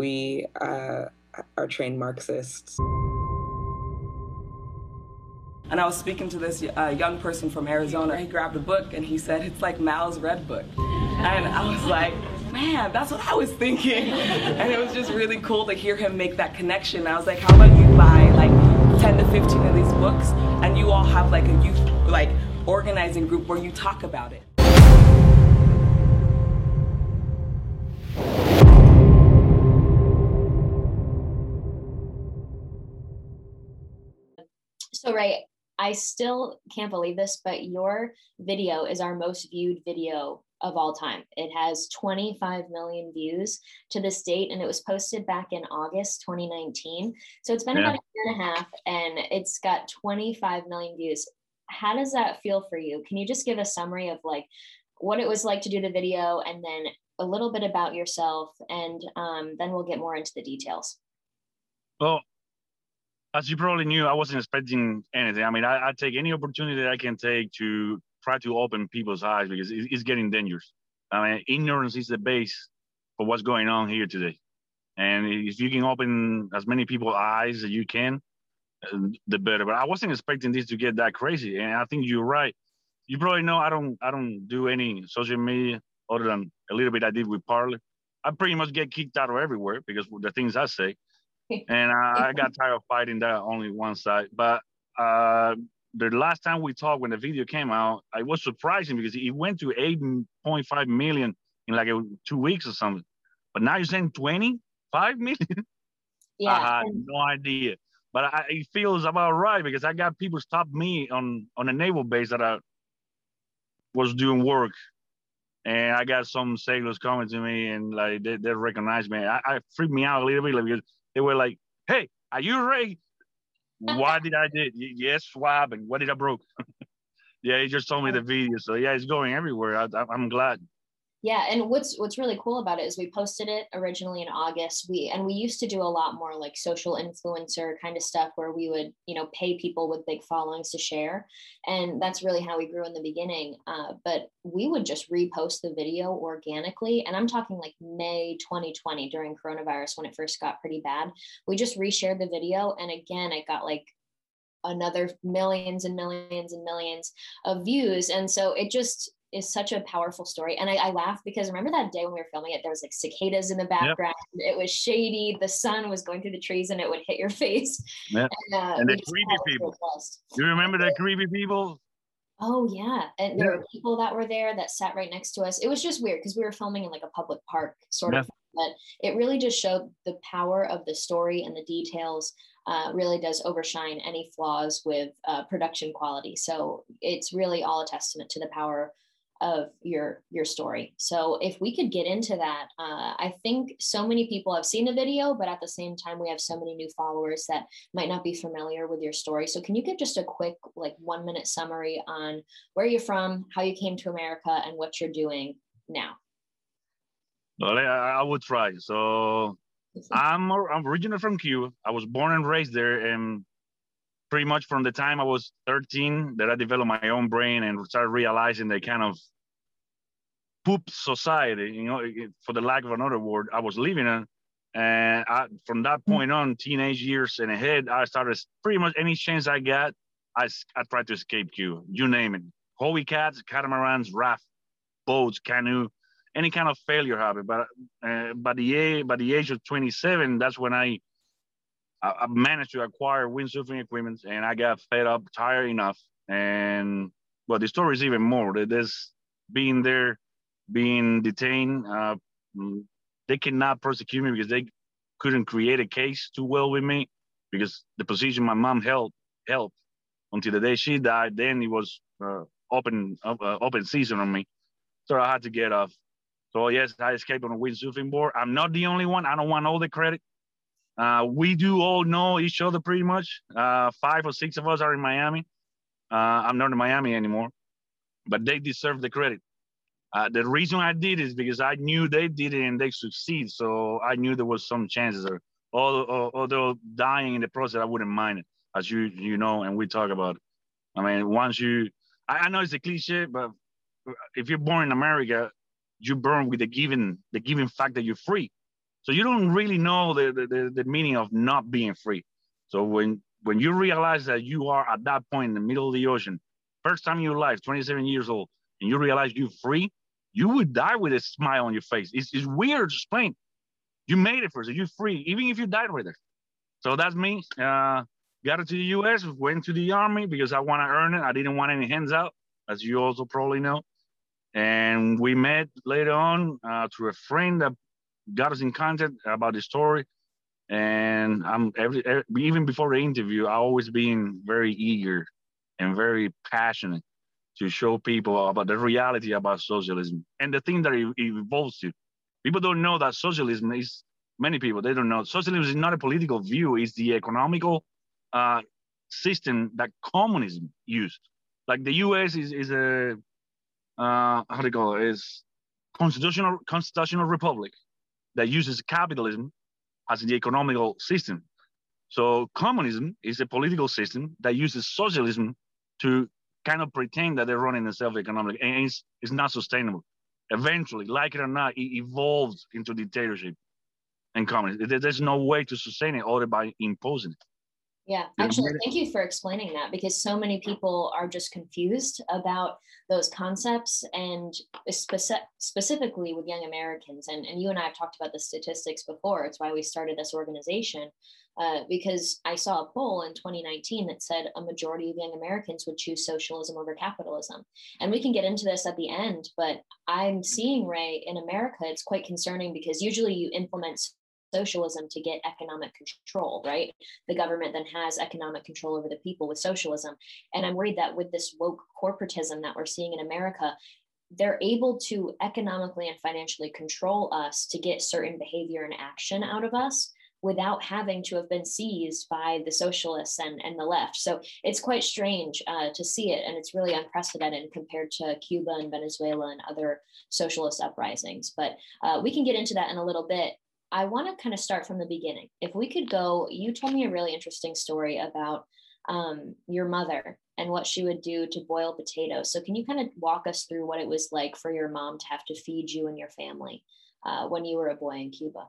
we uh, are trained Marxists. And I was speaking to this uh, young person from Arizona. He grabbed a book and he said, It's like Mao's Red Book. And I was like, Man, that's what I was thinking. And it was just really cool to hear him make that connection. I was like, How about you buy like 10 to 15 of these books and you all have like a youth, like, organizing group where you talk about it? Right, I still can't believe this, but your video is our most viewed video of all time. It has 25 million views to this date, and it was posted back in August 2019. So it's been yeah. about a year and a half, and it's got 25 million views. How does that feel for you? Can you just give a summary of like what it was like to do the video, and then a little bit about yourself, and um, then we'll get more into the details. Well, as you probably knew, I wasn't expecting anything. I mean, I, I take any opportunity that I can take to try to open people's eyes because it, it's getting dangerous. I mean, ignorance is the base for what's going on here today. And if you can open as many people's eyes as you can, the better. But I wasn't expecting this to get that crazy. And I think you're right. You probably know I don't I don't do any social media other than a little bit I did with Parler. I pretty much get kicked out of everywhere because the things I say and I, I, got tired of fighting that only one side. But uh, the last time we talked, when the video came out, I was surprising because it went to 8.5 million in like a, two weeks or something. But now you're saying 25 million? Yeah. I had no idea. But I, it feels about right because I got people stop me on on a naval base that I was doing work and I got some sailors coming to me and like they, they recognize me. I, I freaked me out a little bit like, because they were like, "Hey, are you ready?" what did I did? Yes, swab, and what did I broke? yeah, he just told me the video. So yeah, it's going everywhere. I, I'm glad. Yeah, and what's what's really cool about it is we posted it originally in August. We and we used to do a lot more like social influencer kind of stuff where we would you know pay people with big followings to share, and that's really how we grew in the beginning. Uh, but we would just repost the video organically, and I'm talking like May 2020 during coronavirus when it first got pretty bad. We just reshared the video, and again, it got like another millions and millions and millions of views, and so it just is such a powerful story. And I, I laugh because remember that day when we were filming it, there was like cicadas in the background. Yep. It was shady. The sun was going through the trees and it would hit your face. Yep. And, uh, and the creepy people. Do you remember the creepy people? Oh yeah. And there were people that were there that sat right next to us. It was just weird because we were filming in like a public park sort of, but it really just showed the power of the story and the details uh, really does overshine any flaws with uh, production quality. So it's really all a testament to the power of your your story. So if we could get into that uh, i think so many people have seen the video but at the same time we have so many new followers that might not be familiar with your story. So can you give just a quick like one minute summary on where you're from how you came to america and what you're doing now? Well i, I would try. So i'm i'm originally from cuba. I was born and raised there and pretty much from the time I was 13 that I developed my own brain and started realizing the kind of poop society, you know, for the lack of another word, I was living in. And I, from that hmm. point on, teenage years and ahead, I started pretty much any chance I got, I, I tried to escape you, you name it. Hobie cats, catamarans, raft, boats, canoe, any kind of failure habit. But uh, by the age, by the age of 27, that's when I I, I managed to acquire windsurfing equipment and I got fed up, tired enough. And well, the story is even more. This being there, being detained, uh, mm, they cannot prosecute me because they couldn't create a case too well with me because the position my mom held held until the day she died. Then it was uh, open uh, open season on me, so I had to get off. So yes, I escaped on a windsurfing board. I'm not the only one. I don't want all the credit. Uh, we do all know each other pretty much. Uh, five or six of us are in Miami. Uh, I'm not in Miami anymore, but they deserve the credit. Uh, the reason I did is because I knew they did it and they succeed. So I knew there was some chances. There. Although, although dying in the process, I wouldn't mind it, as you you know, and we talk about. It. I mean, once you, I, I know it's a cliche, but if you're born in America, you're born with the given the given fact that you're free So you don't really know the, the, the meaning of not being free. So when when you realize that you are at that point in the middle of the ocean, first time in your life, 27 years old, and you realize you're free, you would die with a smile on your face. It's, it's weird to explain. You made it first, you're free, even if you died with it. So that's me. Uh, got to the US, went to the army because I want to earn it. I didn't want any hands out, as you also probably know. And we met later on uh, through a friend that got us in contact about the story. And I'm every, every even before the interview, I always been very eager and very passionate to show people about the reality about socialism and the thing that it, evolves to. People don't know that socialism is many people they don't know socialism is not a political view; it's the economical uh, system that communism used. Like the U.S. is is a uh, how do you call it? Is constitutional constitutional republic that uses capitalism as the economical system. So communism is a political system that uses socialism to kind of pretend that they're running a self-economic, and it's, it's not sustainable. Eventually, like it or not, it evolves into dictatorship and communism. There's no way to sustain it other by imposing it. Yeah, actually, thank you for explaining that because so many people are just confused about those concepts and speci- specifically with young Americans. And, and you and I have talked about the statistics before. It's why we started this organization uh, because I saw a poll in 2019 that said a majority of young Americans would choose socialism over capitalism. And we can get into this at the end, but I'm seeing, Ray, in America, it's quite concerning because usually you implement socialism to get economic control, right? The government then has economic control over the people with socialism. And I'm worried that with this woke corporatism that we're seeing in America, they're able to economically and financially control us to get certain behavior and action out of us without having to have been seized by the socialists and, and the left. So it's quite strange uh, to see it. And it's really unprecedented compared to Cuba and Venezuela and other socialist uprisings. But uh, we can get into that in a little bit. I want to kind of start from the beginning. If we could go, you told me a really interesting story about um, your mother and what she would do to boil potatoes. So, can you kind of walk us through what it was like for your mom to have to feed you and your family uh, when you were a boy in Cuba?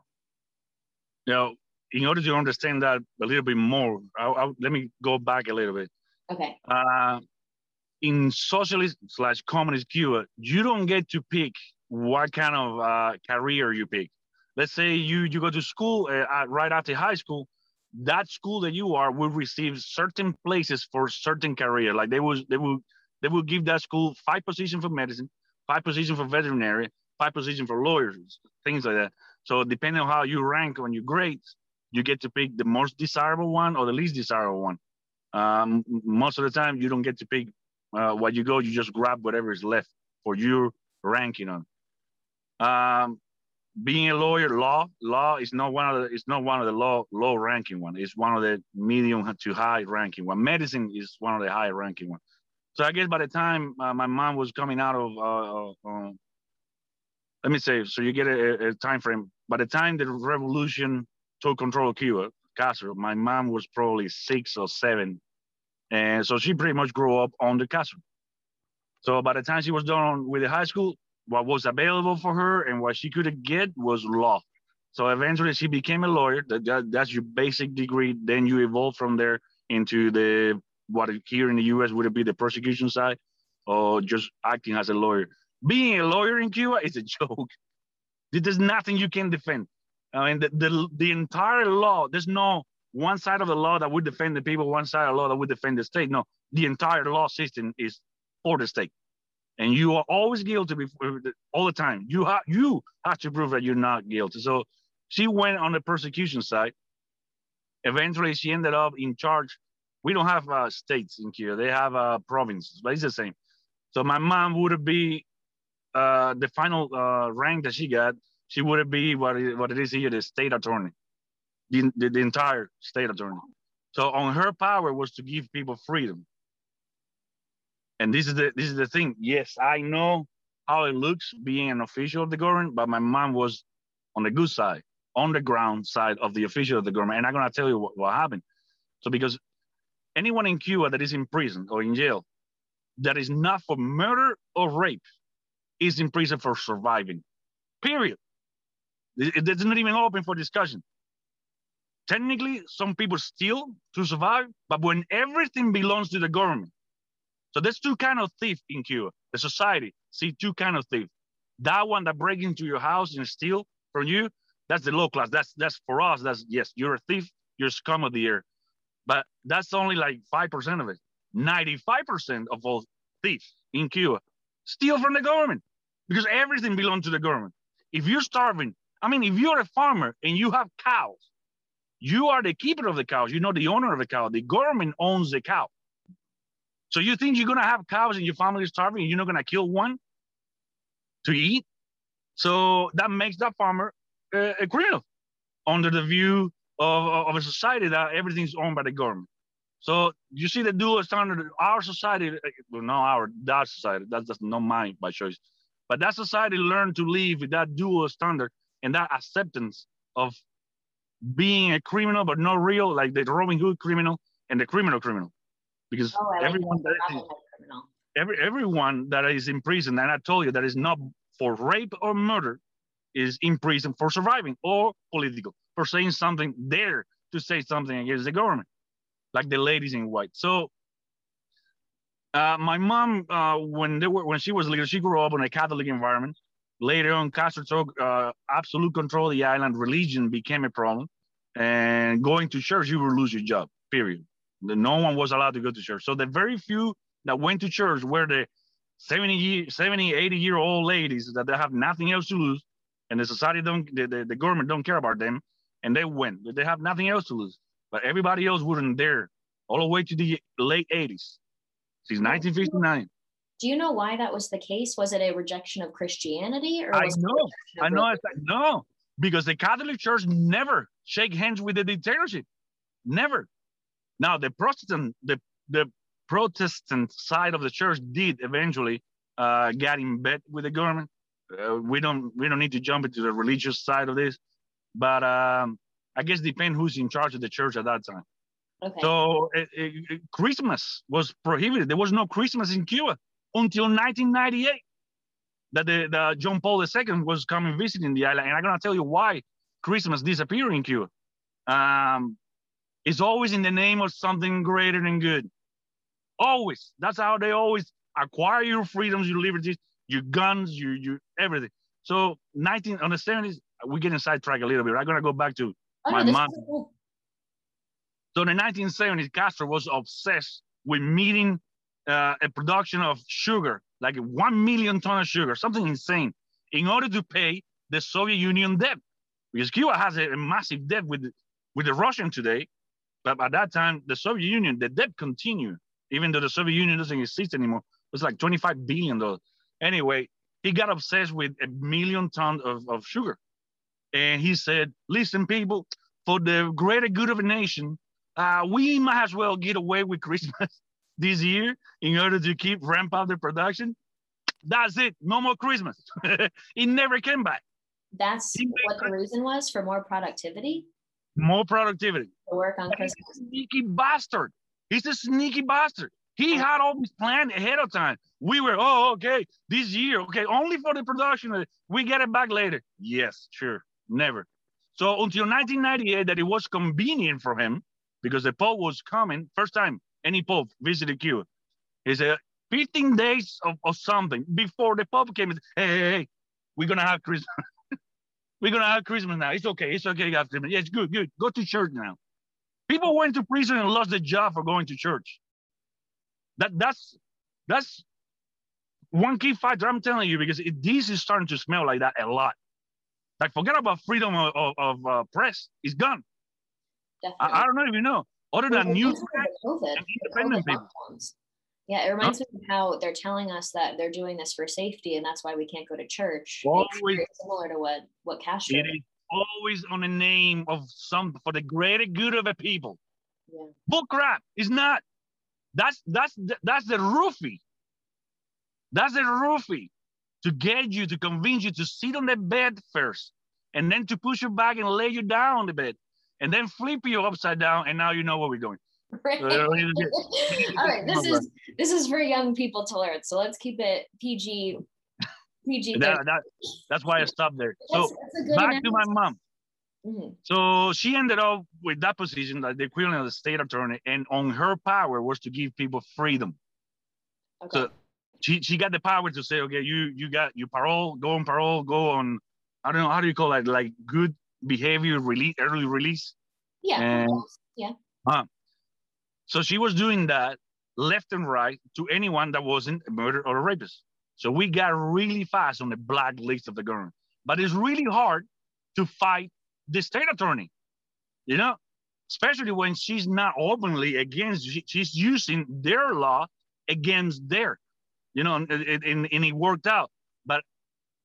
Now, in order to understand that a little bit more, I'll, I'll, let me go back a little bit. Okay. Uh, in socialist slash communist Cuba, you don't get to pick what kind of uh, career you pick let's say you you go to school uh, right after high school that school that you are will receive certain places for certain career. Like they will they will they will give that school five positions for medicine five positions for veterinary five positions for lawyers things like that. So depending on how you rank on your grades you get to pick the most desirable one or the least desirable one. Um, most of the time you don't get to pick uh, what you go you just grab whatever is left for your ranking on. Um, being a lawyer, law, law is not one of the it's not one of the low low ranking one. It's one of the medium to high ranking one. Medicine is one of the high ranking one. So I guess by the time uh, my mom was coming out of, uh, uh, uh let me say, so you get a, a, time frame. By the time the revolution took control of Cuba, Castro, my mom was probably six or seven, and so she pretty much grew up on the Castro. So by the time she was done with the high school, what was available for her and what she could get was law. So eventually she became a lawyer. That, that, that's your basic degree. Then you evolve from there into the what here in the US would it be the prosecution side or just acting as a lawyer. Being a lawyer in Cuba is a joke. There's nothing you can defend. I mean, the, the, the entire law, there's no one side of the law that would defend the people, one side of the law that would defend the state. No, the entire law system is for the state and you are always guilty before, all the time. You have you have to prove that you're not guilty. So she went on the persecution side. Eventually, she ended up in charge. We don't have uh, states in here; they have uh, provinces, but it's the same. So my mom would be uh, the final uh, rank that she got. She would be what what it is here, the state attorney, the, the, the entire state attorney. So on her power was to give people freedom and this is the this is the thing. Yes, I know how it looks being an official of the government, but my mom was on the good side, on the ground side of the official of the government. And I'm gonna tell you what, what happened. So because anyone in Cuba that is in prison or in jail that is not for murder or rape is in prison for surviving. Period. It, it's not even open for discussion. Technically, some people steal to survive, but when everything belongs to the government, so there's two kind of thief in Cuba. The society see two kind of thief. That one that break into your house and steal from you, that's the low class. That's that's for us. That's yes, you're a thief. You're scum of the earth. But that's only like five percent of it. Ninety-five percent of all thieves in Cuba steal from the government because everything belongs to the government. If you're starving, I mean, if you're a farmer and you have cows, you are the keeper of the cows. You're not the owner of the cow. The government owns the cow. So you think you're gonna have cows and your family is starving and you're not gonna kill one to eat? So that makes that farmer uh, a criminal under the view of, of a society that everything's owned by the government. So you see the dual standard, our society, uh, well, not our, that society, that's just not mine by choice, but that society learned to live with that dual standard and that acceptance of being a criminal, but not real, like the Robin Hood criminal and the criminal criminal because oh, everyone that is, every, everyone that is in prison, and I told you that is not for rape or murder, is in prison for surviving or political, for saying something there to say something against the government, like the ladies in white. So uh, my mom, uh, when they were when she was little, she grew up in a Catholic environment. Later on, Castro took uh, absolute control of the island. Religion became a problem, and going to church, you will lose your job. Period. No one was allowed to go to church. So the very few that went to church were the 70, year, 70 80 year old ladies that they have nothing else to lose. And the society don't, the, the, the government don't care about them. And they went, they have nothing else to lose. But everybody else wouldn't dare all the way to the late 80s, since 1959. Do you know why that was the case? Was it a rejection of Christianity? Or I know, I know, I no, because the Catholic Church never shake hands with the dictatorship, never. Now the Protestant, the, the Protestant side of the church did eventually uh, get in bed with the government. Uh, we don't we don't need to jump into the religious side of this, but um, I guess depend who's in charge of the church at that time. Okay. So it, it, Christmas was prohibited. There was no Christmas in Cuba until 1998 that the, the John Paul II was coming visiting the island. And I'm gonna tell you why Christmas disappeared in Cuba. Um, it's always in the name of something greater than good. Always. That's how they always acquire your freedoms, your liberties, your guns, your, your everything. So 19 on the 70s, we're getting sidetracked a little bit. I'm gonna go back to oh, my mom. Cool. So in the 1970s, Castro was obsessed with meeting uh, a production of sugar, like one million ton of sugar, something insane, in order to pay the Soviet Union debt. Because Cuba has a, a massive debt with, with the Russian today, but by that time, the Soviet Union, the debt continued, even though the Soviet Union doesn't exist anymore. It was like 25 billion dollars. Anyway, he got obsessed with a million tons of, of sugar. And he said, listen, people, for the greater good of a nation, uh, we might as well get away with Christmas this year in order to keep ramp up the production. That's it. No more Christmas. it never came back. That's what the reason was for more productivity? More productivity. Work on Christmas. sneaky bastard. He's a sneaky bastard. He had all this planned ahead of time. We were, oh, okay, this year, okay, only for the production. Uh, we get it back later. Yes, sure, never. So until 1998, that it was convenient for him because the Pope was coming, first time any Pope visited Cuba. He said, 15 days of, of something before the Pope came. Hey, hey, hey, we're going to have Christmas. We're gonna have Christmas now. It's okay. It's okay after. Yeah, it's good. Good. Go to church now. People went to prison and lost their job for going to church. That that's that's one key factor. I'm telling you because it, this is starting to smell like that a lot. Like forget about freedom of, of, of uh, press. It's gone. I, I, don't know if you know. Other than news independent people. Yeah, it reminds huh? me of how they're telling us that they're doing this for safety, and that's why we can't go to church. Always similar to what what Castro. It is always on the name of some for the greater good of a people. Yeah. Bull crap. It's not. That's that's that's the roofie. That's the roofie to get you to convince you to sit on the bed first, and then to push you back and lay you down on the bed, and then flip you upside down, and now you know what we're going. Right. All right. This is this is for young people to learn. So let's keep it PG PG. That, that, that's why I stopped there. So that's good back to my analysis. mom. Mhm. So she ended up with that position, like the equivalent of the state attorney, and on her power was to give people freedom. Okay. So she she got the power to say, okay, you you got you parole, go on parole, go on. I don't know how do you call it, like good behavior release, early release. yeah. and- yeah. So she was doing that left and right to anyone that wasn't a murderer or a rapist. So we got really fast on the black list of the government. But it's really hard to fight the state attorney, you know, especially when she's not openly against, she- she's using their law against their, you know, and, and, and it worked out. But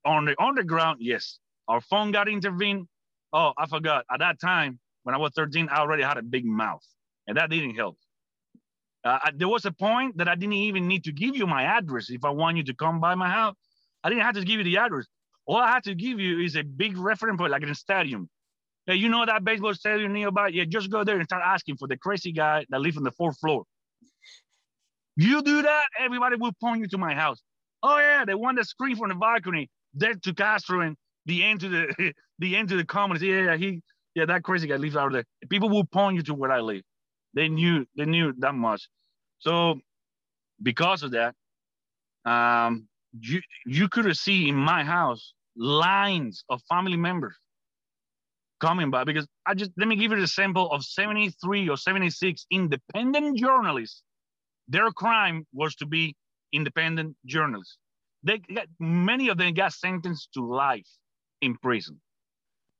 on the underground, yes, our phone got intervened. Oh, I forgot. At that time, when I was 13, I already had a big mouth, and that didn't help. Uh, there was a point that I didn't even need to give you my address if I want you to come by my house. I didn't have to give you the address. All I had to give you is a big reference point, like in a stadium. Hey, you know that baseball stadium nearby? Yeah, just go there and start asking for the crazy guy that lives on the fourth floor. You do that, everybody will point you to my house. Oh yeah, the one that screamed from the balcony, dead to Castro and the end to the the end to the commons. Yeah, yeah, he yeah, that crazy guy lives out there. People will point you to where I live. They knew they knew that much. So because of that, um, you you could seen in my house lines of family members coming by because I just let me give you the sample of 73 or 76 independent journalists. Their crime was to be independent journalists. They got, many of them got sentenced to life in prison.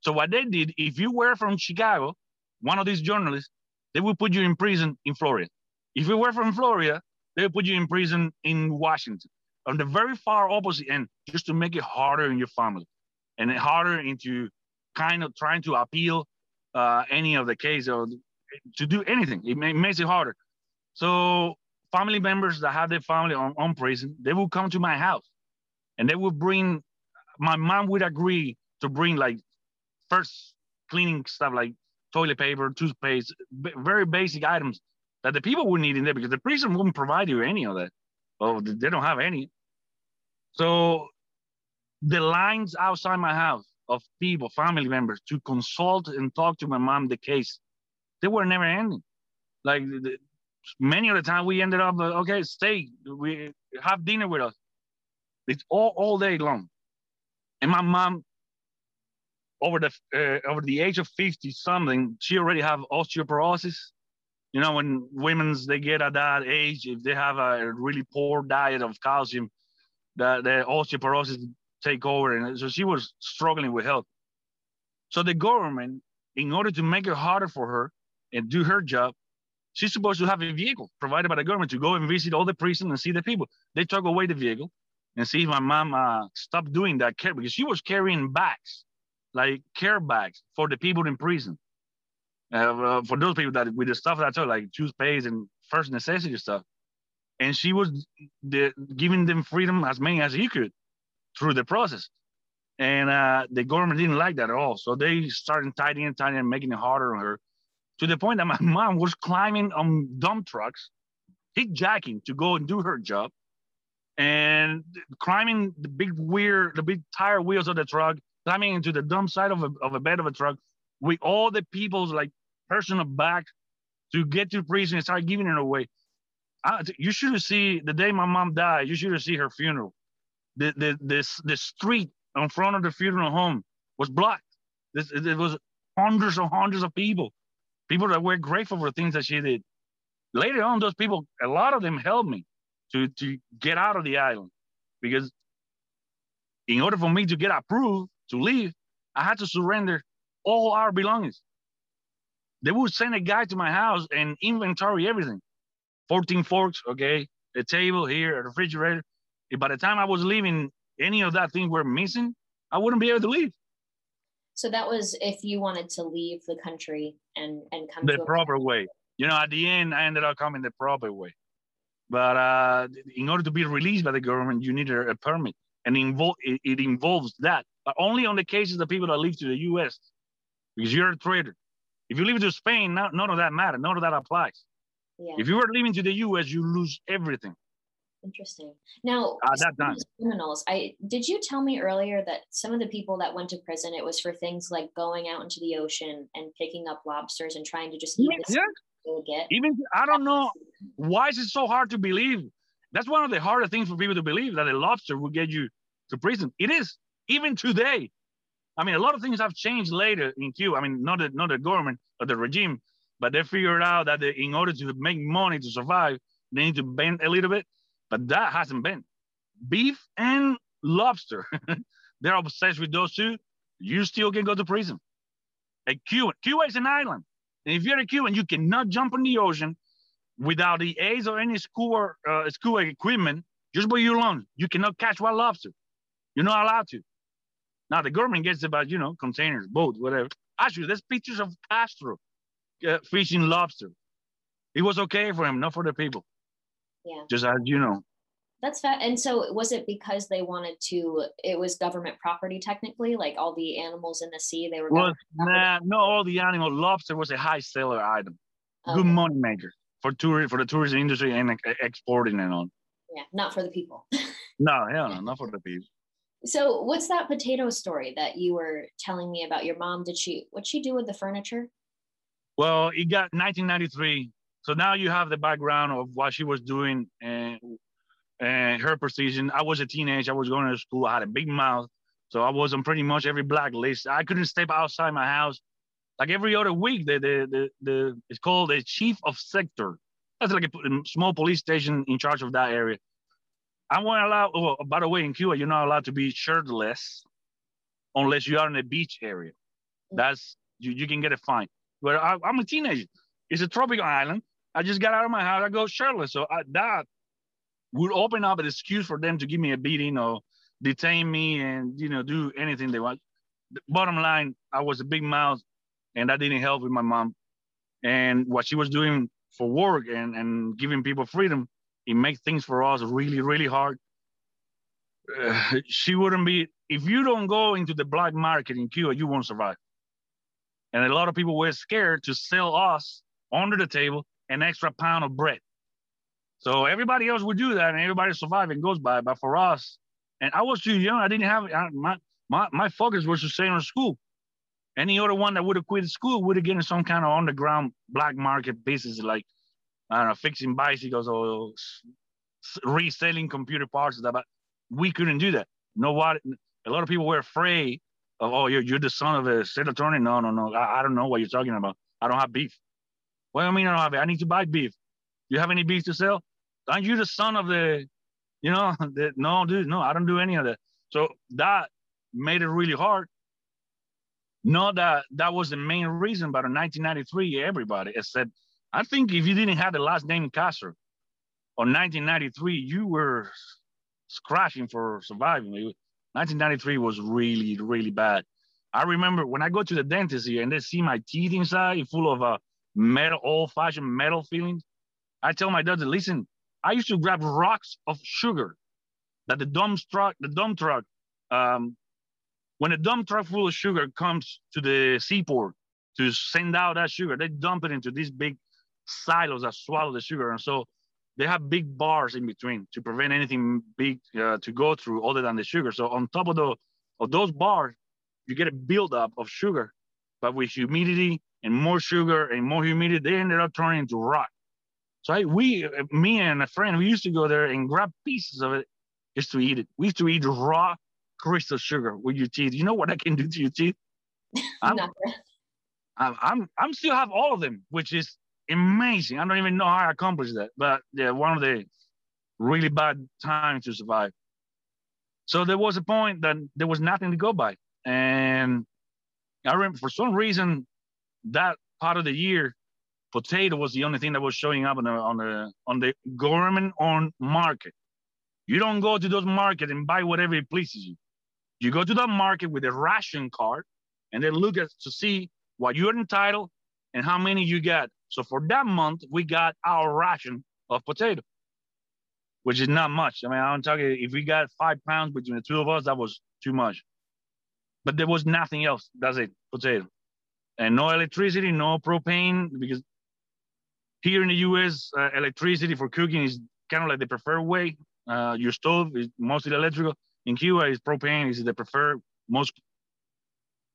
So what they did, if you were from Chicago, one of these journalists, they would put you in prison in Florida. If you were from Florida, they would put you in prison in Washington, on the very far opposite end, just to make it harder in your family, and harder into kind of trying to appeal uh, any of the case or to do anything. It, ma- makes it harder. So family members that have their family on, on prison, they will come to my house, and they will bring. My mom would agree to bring like first cleaning stuff like toilet paper, toothpaste, b- very basic items that the people would need in there because the prison wouldn't provide you any of that. Well, they don't have any. So the lines outside my house of people, family members, to consult and talk to my mom the case, they were never ending. Like the, many of the time, we ended up uh, okay, stay, we have dinner with us. It's all all day long, and my mom, over the uh, over the age of fifty something, she already have osteoporosis. You know, when women's they get at that age, if they have a really poor diet of calcium, the, the osteoporosis take over. And so she was struggling with health. So the government, in order to make it harder for her and do her job, she's supposed to have a vehicle provided by the government to go and visit all the prisons and see the people. They took away the vehicle and see if my mom uh, stopped doing that care because she was carrying bags, like care bags for the people in prison. Uh, uh, for those people that with the stuff that I told, like toothpaste and first necessity stuff. And she was the, giving them freedom as many as he could through the process. And uh, the government didn't like that at all. So they started tightening and tightening and making it harder on her to the point that my mom was climbing on dump trucks, hijacking to go and do her job, and climbing the big weir, the big tire wheels of the truck, climbing into the dump side of a, of a bed of a truck with all the people's like personal back to get to prison and start giving it away. I, you should have seen the day my mom died. You should have seen her funeral. The the this the street in front of the funeral home was blocked. This it was hundreds and hundreds of people, people that were grateful for things that she did. Later on, those people, a lot of them helped me to to get out of the island because in order for me to get approved to leave, I had to surrender all our belongings. They would send a guy to my house and inventory everything. 14 forks, okay, a table here, a refrigerator. If by the time I was leaving, any of that thing were missing, I wouldn't be able to leave So that was if you wanted to leave the country and and come the to a- proper way. You know, at the end, I ended up coming the proper way. But uh, in order to be released by the government, you need a, a permit, and invol- it, it involves that, but only on the cases of people that leave to the U.S. because you're a trader. If you leave to Spain, not, none of that matters. None of that applies. yeah If you were leaving to the U.S., you lose everything. Interesting. Now, At that time. criminals. I did you tell me earlier that some of the people that went to prison, it was for things like going out into the ocean and picking up lobsters and trying to just eat Yeah, the yeah. get. Even I don't know why is it so hard to believe. That's one of the harder things for people to believe that a lobster will get you to prison. It is even today. I mean, a lot of things have changed later in Cuba. I mean, not the not the government or the regime, but they figured out that they, in order to make money to survive, they need to bend a little bit. But that hasn't been. Beef and lobster, they're obsessed with those two. You still can go to prison. A Cuban, Cuba is an island. And if you're a Cuban, you cannot jump in the ocean without the aids or any school uh, scuba equipment, just by your alone. You cannot catch wild lobster. You're not allowed to. Now the government gets about, you know, containers, boats, whatever. Actually, there's pictures of Castro uh, fishing lobster. It was okay for him, not for the people. Yeah. Just as you know. That's fat. And so was it because they wanted to it was government property technically, like all the animals in the sea, they were Well, nah, not all the animal. Lobster was a high seller item, property? good Okay. money maker for tour for the tourism industry and exporting and on. Yeah, not for the people. No, hell no, not for the people. so what's that potato story that you were telling me about your mom? Did she what'd she do with the furniture? Well, it got 1993. So now you have the background of what she was doing and, and her position. I was a teenager. I was going to school. I had a big mouth. So I was on pretty much every blacklist. I couldn't step outside my house. Like every other week, the, the, the, the it's called the chief of sector. That's like a small police station in charge of that area. I wasn't allowed, well, by the way, in Cuba, you're not allowed to be shirtless unless you are in a beach area. Mm. That's, you, you can get a fine. But I, I'm a teenager. It's a tropical island. I just got out of my house. I go shirtless. So I, that would open up an excuse for them to give me a beating or detain me and you know do anything they want. The bottom line, I was a big mouth, and that didn't help with my mom. And what she was doing for work and and giving people freedom, it makes things for us really really hard. Uh, she wouldn't be if you don't go into the black market in Cuba, you won't survive. And a lot of people were scared to sell us under the table an extra pound of bread. So everybody else would do that, and everybody survive and goes by. But for us, and I was too young, I didn't have I, my my my focus was to stay in school. Any other one that would have quit school would have gotten some kind of underground black market business, like I don't know, fixing bicycles or reselling computer parts. stuff. But we couldn't do that. No, what a lot of people were afraid of. Oh, you're you're the son of a state attorney. No, no, no. I, I don't know what you're talking about. I don't have beef. What do you mean I don't have it? I need to buy beef. Do you have any beef to sell? Aren't you the son of the, you know, the, no, dude, no, I don't do any of that. So that made it really hard. Not that that was the main reason, but in 1993, everybody said, I think if you didn't have the last name Castro, or 1993, you were scratching for surviving. 1993 was really, really bad. I remember when I go to the dentist here and they see my teeth inside full of uh, metal, old-fashioned metal fillings. I tell my doctor, listen, I used to grab rocks of sugar that the dump truck, the dump truck, um, when a dump truck full of sugar comes to the seaport to send out that sugar, they dump it into these big silos that swallow the sugar. And so they have big bars in between to prevent anything big uh, to go through other than the sugar. So on top of the of those bars, you get a buildup of sugar, but with humidity and more sugar and more humidity, they ended up turning into rock. So I, we, uh, me and a friend, we used to go there and grab pieces of it just to eat it. We used to eat raw crystal sugar with your teeth. You know what I can do to your teeth? I'm, I'm, I'm, I'm still have all of them, which is amazing. I don't even know how I accomplished that, but yeah, one of the really bad times to survive. So there was a point that there was nothing to go by, and I remember for some reason that part of the year, potato was the only thing that was showing up on the on the on the government-owned market. You don't go to those markets and buy whatever it pleases you. You go to the market with a ration card, and they look at to see what you're entitled and how many you get. So for that month, we got our ration of potato, which is not much. I mean, I'm talking if we got five pounds between the two of us, that was too much. But there was nothing else. That's it, potato. And no electricity, no propane, because here in the US, uh, electricity for cooking is kind of like the preferred way Uh, your stove is mostly electrical. In Cuba, is propane is the preferred most.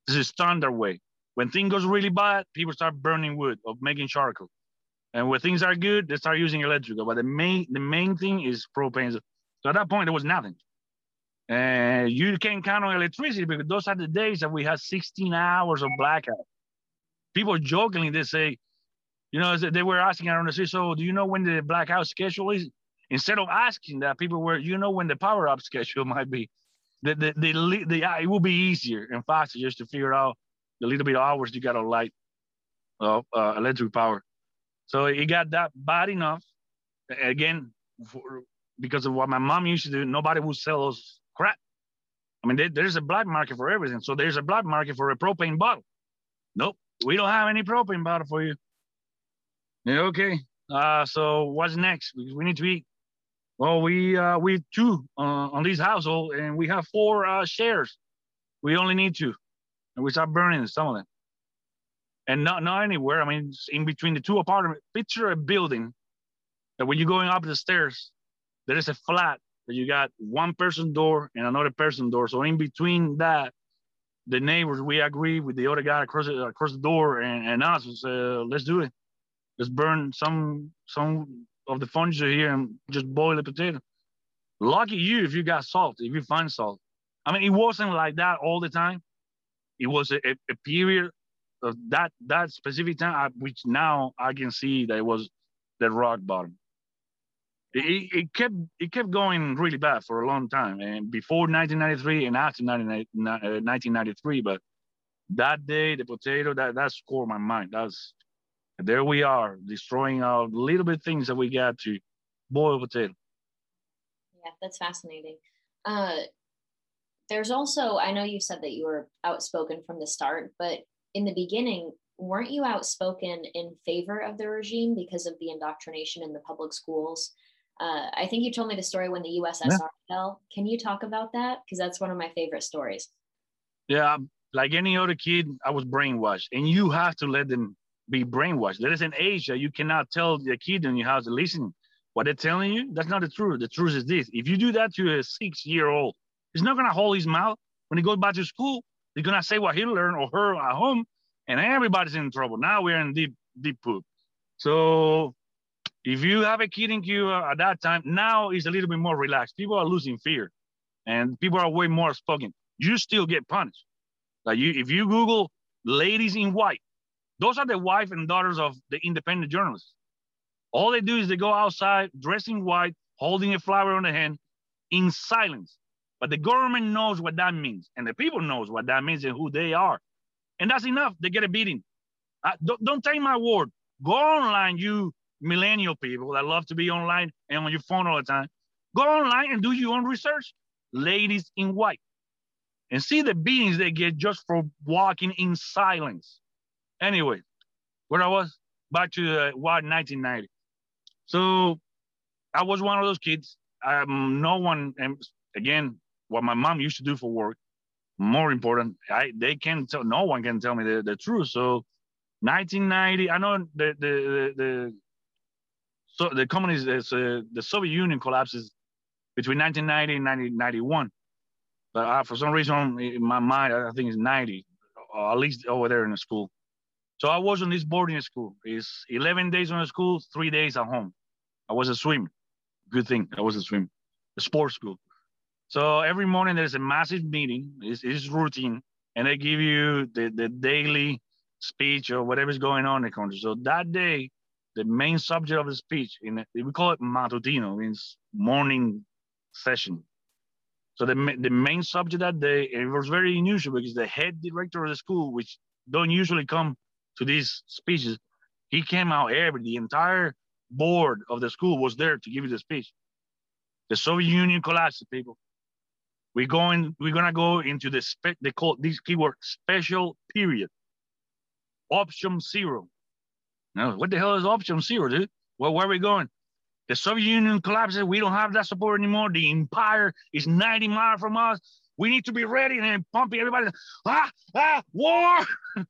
This is standard way. When things goes really bad, people start burning wood or making charcoal. And when things are good, they start using electrical. But the main the main thing is propane. So at that point, there was nothing. And you can count on electricity because those are the days that we had 16 hours of blackout. People jokingly they say, you know, they were asking around the city, so do you know when the blackout schedule is? Instead of asking that, people were, you know, when the power up schedule might be. The, the, the, the, it will be easier and faster just to figure out the little bit of hours you got to light of uh, electric power. So it got that bad enough. Again, for, because of what my mom used to do, nobody would sell those crap. I mean, there, there's a black market for everything. So there's a black market for a propane bottle. Nope, we don't have any propane bottle for you. Yeah, okay. Uh, so what's next? We need to eat. Well, we uh, we two uh, on this household, and we have four uh, shares. We only need two, and we start burning some of them. And not not anywhere. I mean, in between the two apartments. Picture a building that when you're going up the stairs, there is a flat that you got one person door and another person door. So in between that, the neighbors we agree with the other guy across across the door and, and us. Uh, let's do it. Let's burn some some of the furniture here and just boil the potato. Lucky you if you got salt, if you find salt. I mean, it wasn't like that all the time. It was a, a, a period of that that specific time, which now I can see that it was the rock bottom it, it kept it kept going really bad for a long time, and before 1993 and after 1993. Uh, but that day, the potato that that scored my mind. That's there we are destroying our little bit things that we got to boil potato. Yeah, that's fascinating. Uh, there's also I know you said that you were outspoken from the start, but in the beginning, weren't you outspoken in favor of the regime because of the indoctrination in the public schools? Uh, I think you told me the story when the USSR yeah. fell. Can you talk about that? Because that's one of my favorite stories. Yeah, like any other kid, I was brainwashed, and you have to let them be brainwashed. There is in Asia, you cannot tell the kid in your house to listen. What they're telling you, that's not the truth. The truth is this: if you do that to a six-year-old, he's not gonna hold his mouth when he goes back to school. He's gonna say what he learned or her at home, and everybody's in trouble. Now we're in deep, deep poop. So if you have a kid in Cuba uh, at that time, now it's a little bit more relaxed. People are losing fear and people are way more spoken. You still get punished. Like you, if you Google ladies in white, those are the wife and daughters of the independent journalists. All they do is they go outside dressed in white, holding a flower on the hand in silence. But the government knows what that means, and the people knows what that means and who they are. And that's enough. They get a beating. Uh, don't, don't take my word. Go online, you millennial people that love to be online and on your phone all the time, go online and do your own research. Ladies in white. And see the beatings they get just for walking in silence. Anyway, where I was, back to uh, what 1990. So I was one of those kids. Um, no one, and again, what my mom used to do for work, more important, I they can't tell, no one can tell me the, the truth. So 1990, I know the, the, the, the so the communist, uh, the Soviet Union collapses between 1990 and 1991. But uh, for some reason, in my mind, I think it's 90, or at least over there in the school. So I was on this boarding school. It's 11 days on the school, three days at home. I was a swim. Good thing I was a swim, a sports school. So every morning there's a massive meeting. It's, it's routine, and they give you the, the daily speech or whatever's going on in the country. So that day, the main subject of the speech in we call it matutino means morning session so the, the main subject that day it was very unusual because the head director of the school which don't usually come to these speeches he came out every the entire board of the school was there to give you the speech the soviet union collapsed people we're going we're gonna go into the spec they call this keyword special period option zero no, what the hell is option zero, dude? Well, where are we going? The Soviet Union collapses. We don't have that support anymore. The empire is 90 miles from us. We need to be ready and pumping everybody. Ah, ah, war.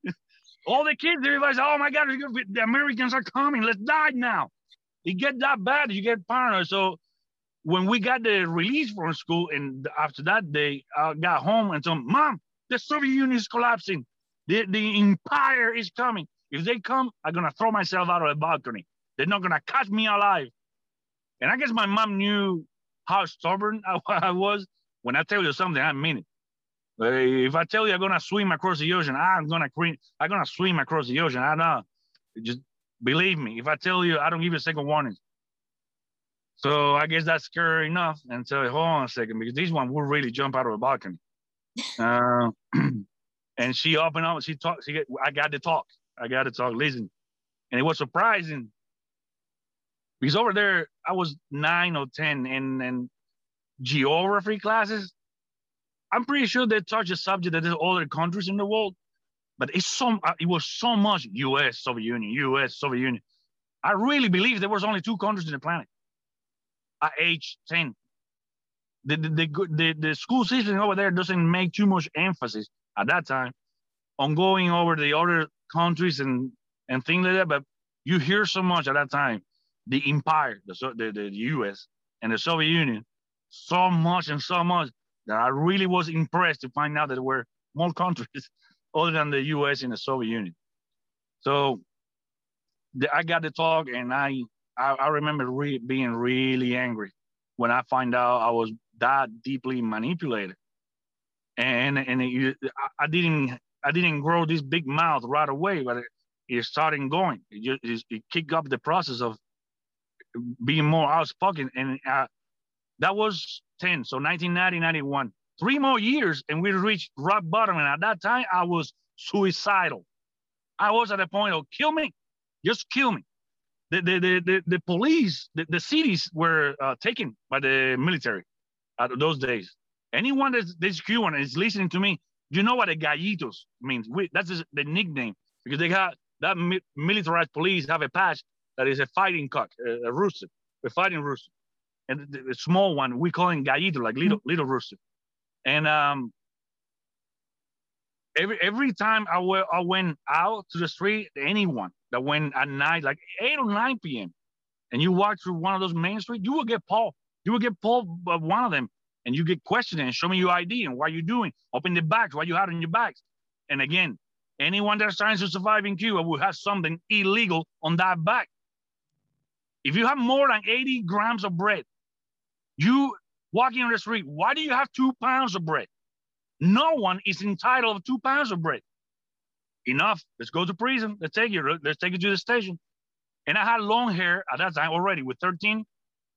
All the kids, everybody's, oh my God, the Americans are coming. Let's die now. You get that bad, you get paranoid. So when we got the release from school, and after that day, I uh, got home and told mom, the Soviet Union is collapsing. The, the empire is coming. If they come, I'm gonna throw myself out of the balcony. They're not gonna catch me alive. And I guess my mom knew how stubborn I, I was. When I tell you something, I mean it. If I tell you I'm gonna swim across the ocean, I'm gonna I'm gonna swim across the ocean. I know. Just believe me. If I tell you, I don't give you a second warning. So I guess that's scary enough. And so hold on a second, because this one will really jump out of a balcony. uh, and she opened up. She talked. She, get, I got to talk. I got to talk. Listen, and it was surprising because over there I was nine or ten, and and geography classes. I'm pretty sure they touch a subject that is other countries in the world, but it's so uh, it was so much U.S. Soviet Union, U.S. Soviet Union. I really believe there was only two countries in the planet at age 10. The, the, the, the, the school system over there doesn't make too much emphasis at that time on going over the other countries and, and things like that. But you hear so much at that time, the empire, the, the, the US and the Soviet Union, so much and so much that I really was impressed to find out that there were more countries other than the US and the Soviet Union. So the, I got to talk and I I, I remember re- being really angry when I find out I was that deeply manipulated, and and it, I, didn't I didn't grow this big mouth right away, but it, it started going. It, just, it kicked up the process of being more outspoken, and uh, that was 10. So 1990, 91. Three more years, and we reached rock bottom. And at that time, I was suicidal. I was at the point of kill me, just kill me the, the, the, the, the police, the, the cities were uh, taken by the military at those days. Anyone that's, Cuban is listening to me, you know what a gallitos means. We, that's the nickname because they got that mi- militarized police have a patch that is a fighting cock, a, a rooster, a fighting rooster. And the, the, small one, we call him gallito, like little, little rooster. And um, every every time I, w- I went out to the street, anyone that went at night, like 8 or 9 p.m., and you walk through one of those main streets, you will get pulled. You will get pulled by one of them, and you get questioned and show me your ID and what you're doing. Open the bags, what you had in your bags. And again, anyone that's trying to survive in Cuba will have something illegal on that bag. If you have more than 80 grams of bread, you walking on the street, why do you have two pounds of bread? No one is entitled to two pounds of bread. Enough. Let's go to prison. Let's take you. Let's take you to the station. And I had long hair at that time already. With 13,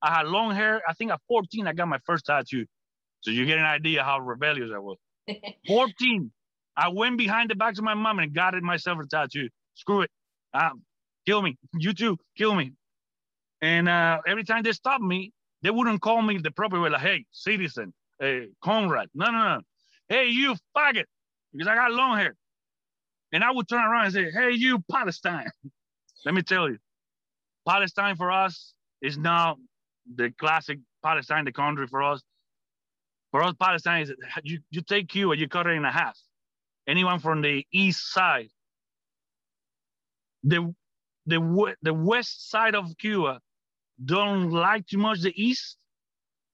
I had long hair. I think at 14, I got my first tattoo. So you get an idea how rebellious I was. 14, I went behind the back of my mom and got it myself a tattoo. Screw it. Um, kill me. You too. Kill me. And uh, every time they stopped me, they wouldn't call me the proper way, like, hey, citizen, eh, hey, comrade. No, no, no hey, you faggot, because I got long hair. And I would turn around and say, hey, you Palestine. Let me tell you, Palestine for us is now the classic Palestine, the country for us. For us, Palestine is you, you take Cuba, you cut it in a half. Anyone from the east side, the the the west side of Cuba don't like too much the east.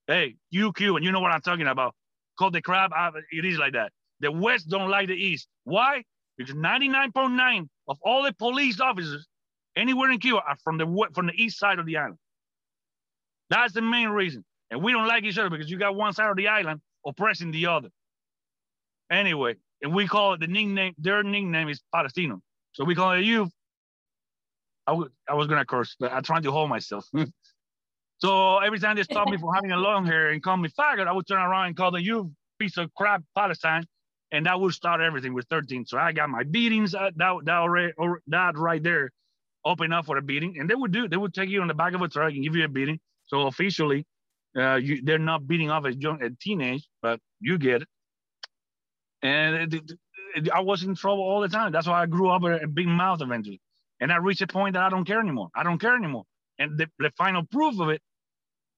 Hey, you Cuban, you know what I'm talking about called the crab. It is like that. The West don't like the East. Why? Because 99.9 of all the police officers anywhere in Cuba are from the from the east side of the island. That's the main reason. And we don't like each other because you got one side of the island oppressing the other. Anyway, and we call it the nickname, their nickname is Palestino. So we call it you. I, w- I was gonna curse, but I'm trying to hold myself. So every time they stopped me from having a long hair and call me faggot, I would turn around and call them you piece of crap Palestine. And that would start everything with 13. So I got my beatings uh, that, that, already, or that right there open up for a beating. And they would do, they would take you on the back of a truck and give you a beating. So officially, uh, you, they're not beating off a young, a teenage, but you get it. And it, it, I was in trouble all the time. That's why I grew up with a big mouth eventually. And I reached a point that I don't care anymore. I don't care anymore. And the, the final proof of it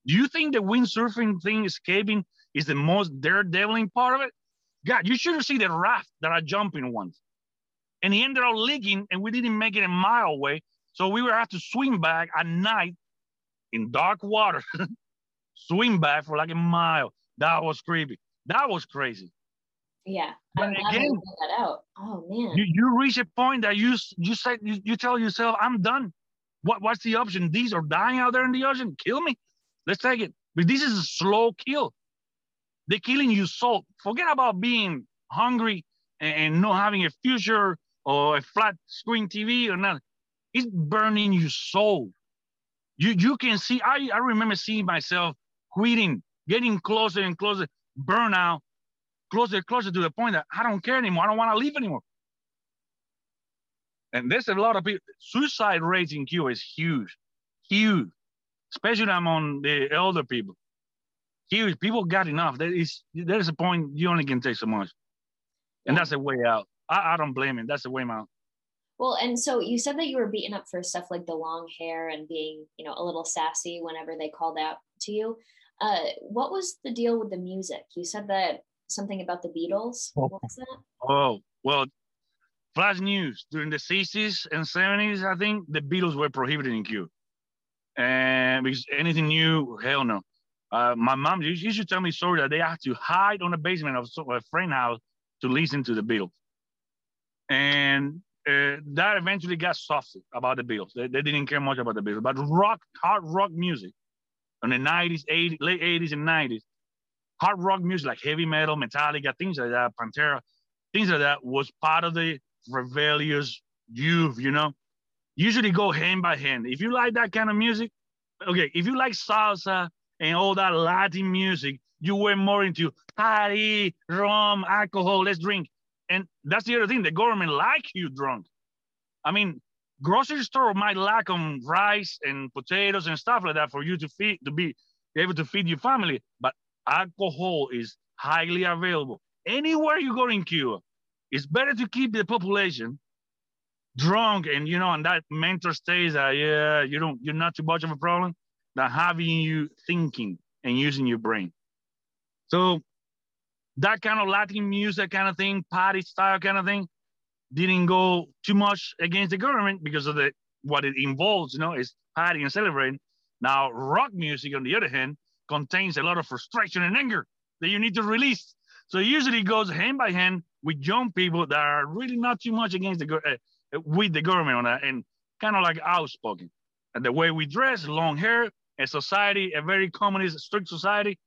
do you think the windsurfing thing escaping is the most daredeviling part of it? God, you should have seen the raft that I jumped in once. And he ended up leaking and we didn't make it a mile away. So we were have to swim back at night in dark water, swim back for like a mile. That was creepy. That was crazy. Yeah. But again- you that out. Oh man. You you reach a point that you you say you, you tell yourself, I'm done. What what's the option? These are dying out there in the ocean. Kill me. Let's take it. But this is a slow kill. They're killing you soul. Forget about being hungry and, and not having a future or a flat screen TV or nothing. It's burning your soul. You you can see. I I remember seeing myself quitting, getting closer and closer, burnout, closer and closer to the point that I don't care anymore. I don't want to live anymore. And there's a lot of people. Suicide rates in Cuba is huge, huge, especially among the elder people. Huge. People got enough. There is there's a point you only can take so much, and that's the way out. I, I don't blame him. That's the way out. Well, and so you said that you were beaten up for stuff like the long hair and being, you know, a little sassy whenever they called out to you. Uh, what was the deal with the music? You said that something about the Beatles. What was that? Oh well, flash news during the 60s and 70s. I think the Beatles were prohibited in Cuba, and because anything new, hell no. Uh, my mom used used to tell me story that they had to hide on the basement of a friend house to listen to the Beatles, and uh, that eventually got softened about the Beatles. They, they didn't care much about the Beatles, but rock, hard rock music, in the 90s, 80s, late 80s and 90s, hard rock music like heavy metal, Metallica, things like that, Pantera, things like that was part of the rebellious youth, you know. Usually go hand by hand. If you like that kind of music, okay, if you like salsa and all that Latin music, you were more into party, rum, alcohol, let's drink. And that's the other thing, the government like you drunk. I mean, grocery store might lack on rice and potatoes and stuff like that for you to feed to be able to feed your family, but alcohol is highly available. Anywhere you go in Cuba, it's better to keep the population drunk and you know, and that mental state that yeah, you don't you're not too much of a problem than having you thinking and using your brain. So that kind of Latin music kind of thing, party style kind of thing, didn't go too much against the government because of the what it involves, you know, is party and celebrating. Now, rock music, on the other hand, contains a lot of frustration and anger that you need to release. So it usually goes hand by hand with young people that are really not too much against the uh, with the government on that, and kind of like outspoken. And the way we dress, long hair, a society, a very communist, strict society,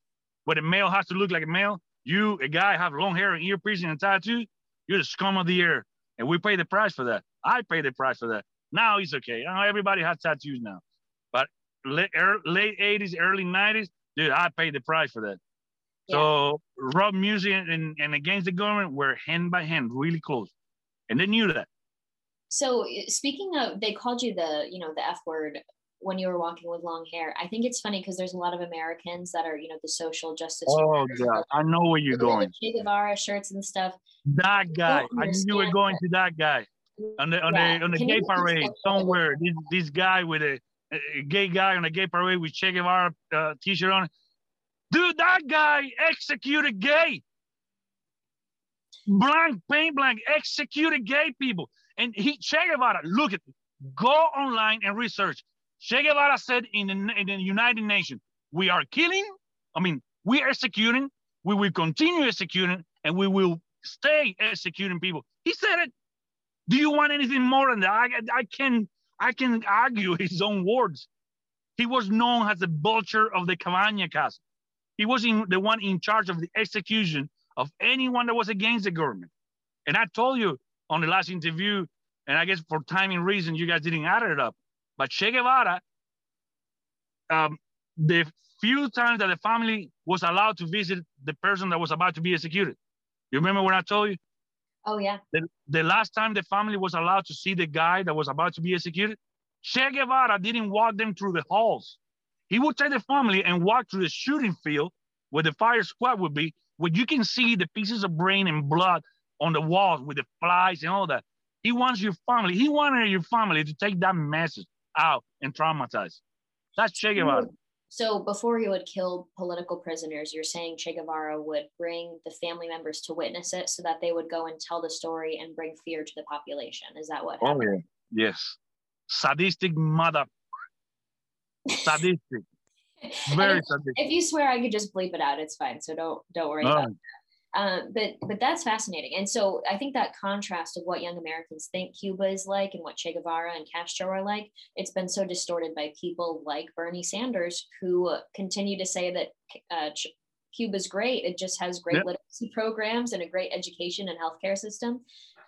where the male has to look like a male. You, a guy, have long hair and ear piercing and tattoo. You're the scum of the earth, and we pay the price for that. I pay the price for that. Now it's okay. Now everybody has tattoos now, but late, er, late 80s, early 90s, dude, I paid the price for that. So rock music and, and against the government were hand by hand, really close, and they knew that. So speaking of, they called you the, you know, the F word when you were walking with long hair. I think it's funny because there's a lot of Americans that are, you know, the social justice. Oh warriors, God, I know where you're going. Che Guevara shirts and stuff. That guy, I knew you were going that. to that guy on the on Yeah. the on the Can gay parade somewhere. This this guy with a, a gay guy on a gay parade with Che Guevara uh, t-shirt on. Dude, that guy executed gay. Blank, paint blank, executed gay people. And he Che Guevara, look at go online and research. Che Guevara said in the, in the United Nations, we are killing, I mean, we are executing, we will continue executing, and we will stay executing people. He said it. Do you want anything more than that? I, I can I can argue his own words. He was known as the vulture of the Cabaña castle. He was in, the one in charge of the execution of anyone that was against the government. And I told you on the last interview, and I guess for timing reasons, you guys didn't add it up. But Che Guevara, um, the few times that the family was allowed to visit the person that was about to be executed, you remember when I told you? Oh yeah. The, the last time the family was allowed to see the guy that was about to be executed, Che Guevara didn't walk them through the halls. He would take the family and walk through the shooting field where the fire squad would be, where you can see the pieces of brain and blood on the walls with the flies and all that. He wants your family, he wanted your family to take that message out and traumatize. That's Che Guevara. So before he would kill political prisoners, you're saying Che Guevara would bring the family members to witness it so that they would go and tell the story and bring fear to the population. Is that what Oh, happened? yeah. Yes. Sadistic mother. Sadistic. Very if, subjective. if you swear, I could just bleep it out. It's fine. So don't don't worry All about that. Um, but but that's fascinating. And so I think that contrast of what young Americans think Cuba is like and what Che Guevara and Castro are like, it's been so distorted by people like Bernie Sanders who continue to say that uh, Cuba's great. It just has great Yep. literacy programs and a great education and healthcare system.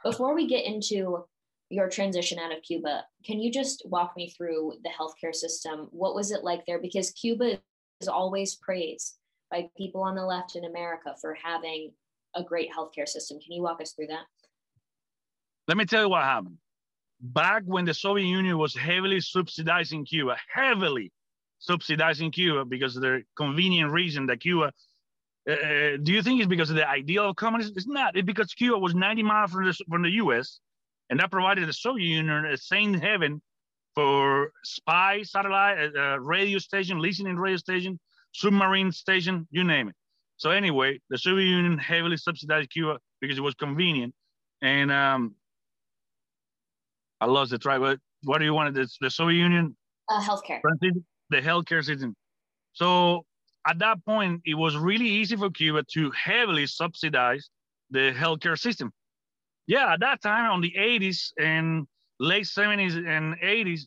Before we get into your transition out of Cuba, can you just walk me through the healthcare system? What was it like there? Because Cuba is always praised by people on the left in America for having a great healthcare system. Can you walk us through that? Let me tell you what happened. Back when the Soviet Union was heavily subsidizing Cuba, heavily subsidizing Cuba because of the convenient reason that Cuba. Uh, do you think it's because of the ideal of communism? It's not. It's because Cuba was 90 miles from the, from the U.S. and that provided the Soviet Union a safe haven for spy satellite, uh, uh, radio station, listening radio station, submarine station, you name it. So anyway, the Soviet Union heavily subsidized Cuba because it was convenient. And um, I lost the track. But what do you want? The, the Soviet Union, Uh, healthcare. the healthcare system. So at that point, it was really easy for Cuba to heavily subsidize the healthcare system. Yeah, at that time, on the 80s and late 70s and 80s,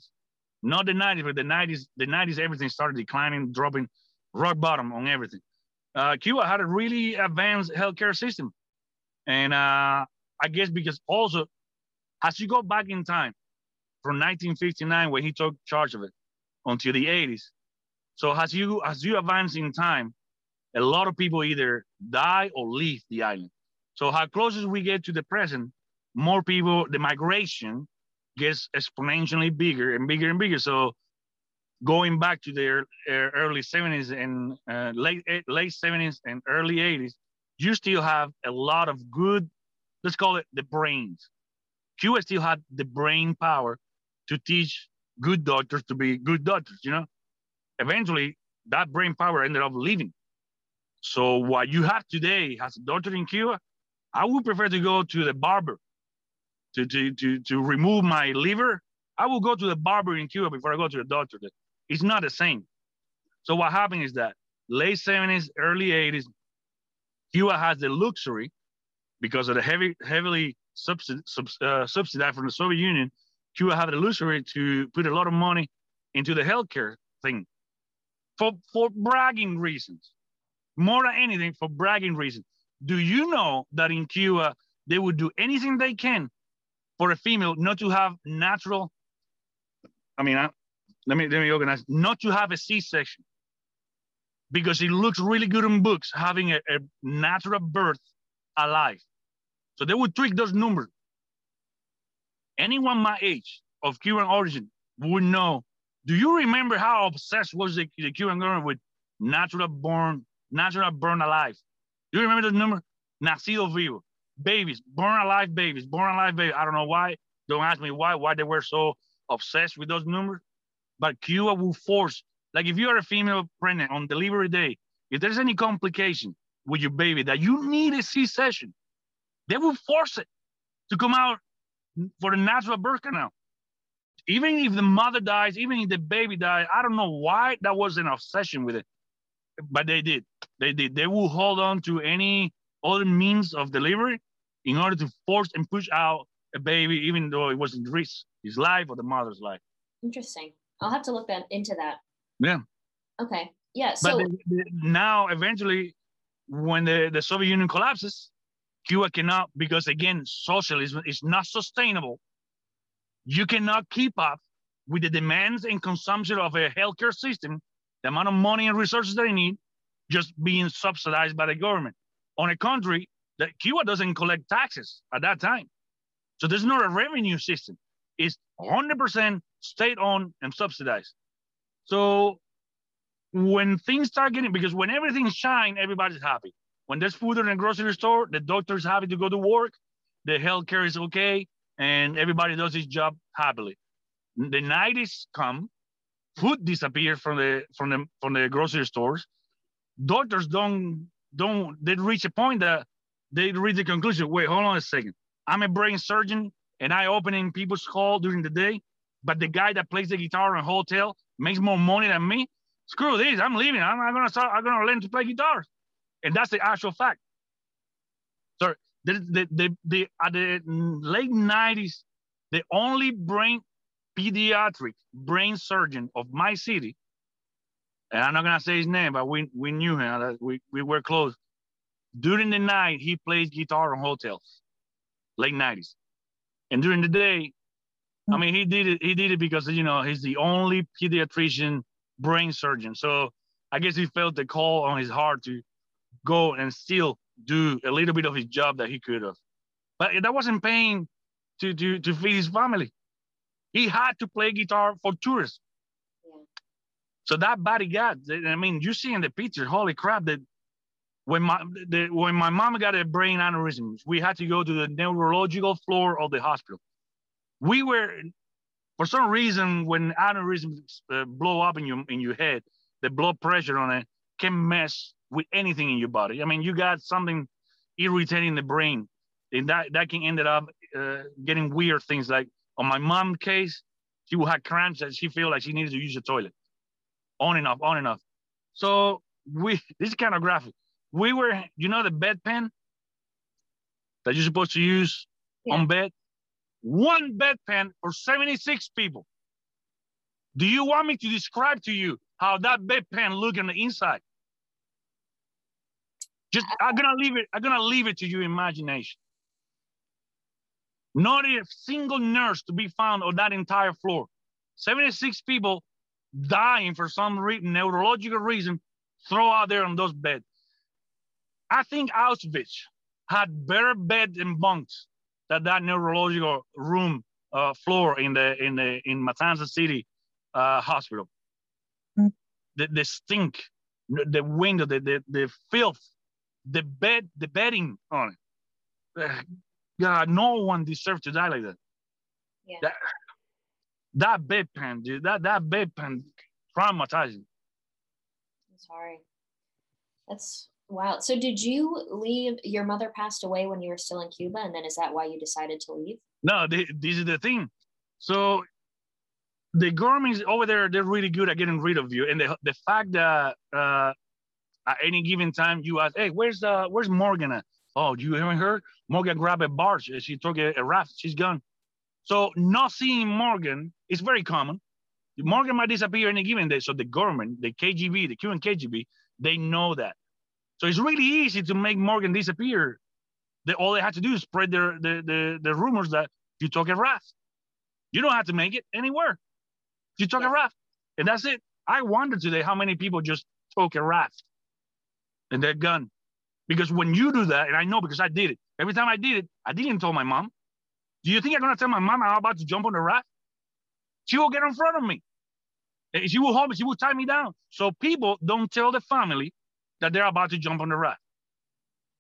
not the 90s, but the 90s, the 90s, everything started declining, dropping rock bottom on everything. Uh, Cuba had a really advanced healthcare system. And uh, I guess because also, as you go back in time from 1959, when he took charge of it, until the 80s. So as you as you advance in time, a lot of people either die or leave the island. So how closest we get to the present, more people, the migration gets exponentially bigger and bigger and bigger. So going back to uh, early 70s and uh, late eh, late 70s and early 80s, you still have a lot of good, let's call it the brains. Cuba still had the brain power to teach good doctors to be good doctors, you know? Eventually, that brain power ended up leaving. So what you have today as a doctor in Cuba, I would prefer to go to the barber to, to, to, to remove my liver. I will go to the barber in Cuba before I go to the doctor. It's not the same. So what happened is that late 70s, early 80s, Cuba has the luxury because of the heavy, heavily subsid, subs, uh, subsidized from the Soviet Union. Cuba had the luxury to put a lot of money into the healthcare thing for, for bragging reasons, more than anything for bragging reasons. Do you know that in Cuba, they would do anything they can for a female not to have natural, I mean, I, let me let me organize, not to have a C-section because it looks really good in books having a, a natural birth alive. So they would tweak those numbers. Anyone my age of Cuban origin would know. Do you remember how obsessed was the, the Cuban government with natural born, natural born alive? Do you remember the number? Nacido vivo, babies, born alive babies, born alive babies. I don't know why. Don't ask me why, why they were so obsessed with those numbers. But Cuba will force, like if you are a female pregnant on delivery day, if there's any complication with your baby that you need a C-section, they will force it to come out for the natural birth canal. Even if the mother dies, even if the baby dies, I don't know why that was an obsession with it, but they did. They did. They will hold on to any other means of delivery in order to force and push out a baby, even though it wasn't risk his life or the mother's life. Interesting. I'll have to look that into that. Yeah. Okay. Yeah. But So the- the- now, eventually, when the, the Soviet Union collapses, Cuba cannot, because again, socialism is not sustainable. You cannot keep up with the demands and consumption of a healthcare system, the amount of money and resources that they need, just being subsidized by the government on a country that Cuba doesn't collect taxes at that time. So there's not a revenue system. It's 100% state owned and subsidized. So when things start getting, because when everything's shine, everybody's happy. When there's food in a grocery store, the doctor's happy to go to work, the healthcare is okay, and everybody does his job happily. The 90s come, food disappears from the from the from the grocery stores. Doctors don't don't they reach a point that they reach the conclusion. Wait, hold on a second. I'm a brain surgeon and I open in people's hall during the day, but the guy that plays the guitar in a hotel makes more money than me. screw this, I'm leaving. I'm not gonna start, I'm gonna learn to play guitar. And that's the actual fact. So the, the, the, the, at the late 90s, the only brain pediatric brain surgeon of my city, and I'm not gonna say his name, but we, we knew him, we, we were close. During the night, he plays guitar in hotels, late 90s. And during the day, I mean, he did it. He did it because you know he's the only pediatrician brain surgeon. So I guess he felt the call on his heart to go and still do a little bit of his job that he could have. But that wasn't paying to to to feed his family. He had to play guitar for tourists. Yeah. So that body got. I mean, you see in the picture, holy crap! That when my the, when my mom got a brain aneurysm, we had to go to the neurological floor of the hospital we were for some reason when aneurysms uh, blow up in your in your head the blood pressure on it can mess with anything in your body. I mean you got something irritating the brain and that that can end up uh, getting weird things like on my mom's case she would have cramps that she feel like she needed to use the toilet. On and off on and off. So we this is kind of graphic. We were you know the bedpan that you're supposed to use yeah. on bed one bedpan for 76 people. Do you want me to describe to you how that bedpan look on the inside? Just I'm gonna leave it. I'm gonna leave it to your imagination. Not a single nurse to be found on that entire floor. 76 people dying for some re- neurological reason, throw out there on those beds. I think Auschwitz had better beds and bunks that that neurological room uh, floor in the in the in Matanzas City uh, hospital. Mm. The, the stink, the window, the, the the filth, the bed, the bedding on it. Uh, God, no one deserves to die like that. Yeah. That, that bedpan, dude, that that bedpan traumatizing. I'm sorry. That's Wow. So did you leave? Your mother passed away when you were still in Cuba, and then is that why you decided to leave? No, this is the thing. So the government over there, they're really good at getting rid of you, and the the fact that uh, at any given time you ask, "Hey, where's uh where's Morgan at?" Oh, you haven't heard? Morgan grabbed a barge. She took a, a raft. She's gone. So not seeing Morgan is very common. Morgan might disappear any given day. So the government, the KGB, the Cuban KGB, they know that. So it's really easy to make Morgan disappear. They, all they had to do is spread their, the, the, the rumors that you took a raft. You don't have to make it anywhere. You took a raft, and that's it. I wonder today how many people just took a raft and they're gone. Because when you do that, and I know because I did it, every time I did it, I didn't tell my mom. Do you think I'm gonna tell my mom I'm about to jump on the raft? She will get in front of me. She will hold me, she will tie me down. So people don't tell the family that they're about to jump on the raft.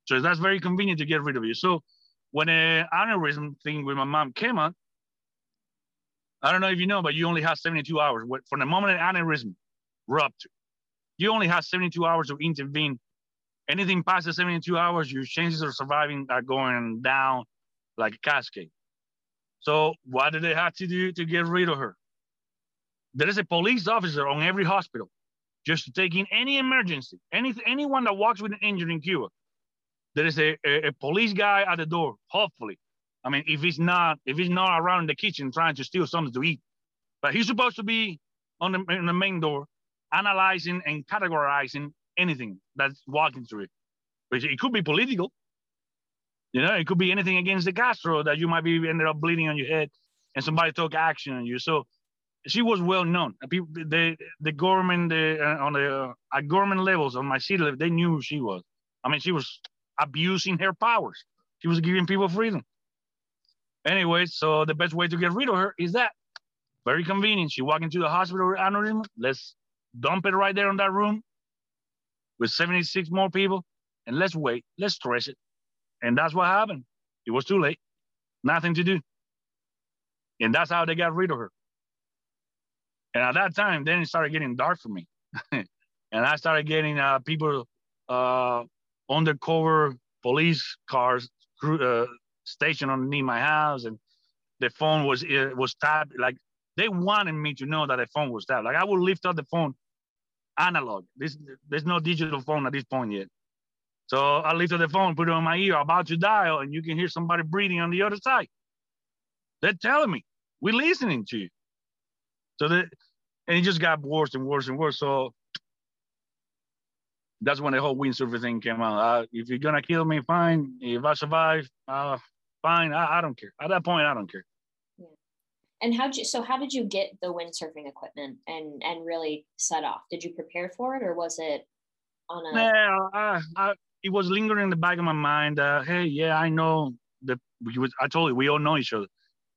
So that's very convenient to get rid of you. So when an aneurysm thing with my mom came on, I don't know if you know, but you only have 72 hours. From the moment an aneurysm ruptured, you only have 72 hours to intervene. Anything past the 72 hours, your chances of surviving are going down like a cascade. So what did they have to do to get rid of her? There is a police officer on every hospital just in any emergency, any, anyone that walks with an injury in Cuba. There is a, a, a, police guy at the door, hopefully. I mean, if he's not, if he's not around in the kitchen trying to steal something to eat, but he's supposed to be on the, on the main door, analyzing and categorizing anything that's walking through it. Which it could be political. You know, it could be anything against the Castro that you might be ended up bleeding on your head and somebody took action on you. So she was well known. The the government the, uh, on the uh, at government levels on my city, they knew who she was. I mean, she was abusing her powers. She was giving people freedom. Anyway, so the best way to get rid of her is that very convenient. She walked into the hospital with aneurysm. Let's dump it right there in that room with 76 more people, and let's wait. Let's stress it. And that's what happened. It was too late. Nothing to do. And that's how they got rid of her. And at that time, then it started getting dark for me. and I started getting uh, people, uh, undercover police cars uh, stationed underneath my house. And the phone was it was tapped. Like they wanted me to know that the phone was tapped. Like I would lift up the phone analog. This there's no digital phone at this point yet. So I lifted the phone, put it on my ear, about to dial, and you can hear somebody breathing on the other side. They're telling me, we're listening to you. So that and it just got worse and worse and worse. So that's when the whole windsurfer thing came out. Uh, if you're gonna kill me, fine. If I survive, uh, fine. I, I don't care. At that point, I don't care. Yeah. And how did you? So how did you get the windsurfing equipment and and really set off? Did you prepare for it, or was it on a? Yeah, I, I, it was lingering in the back of my mind. Uh, hey, yeah, I know that we was. I told you we all know each other.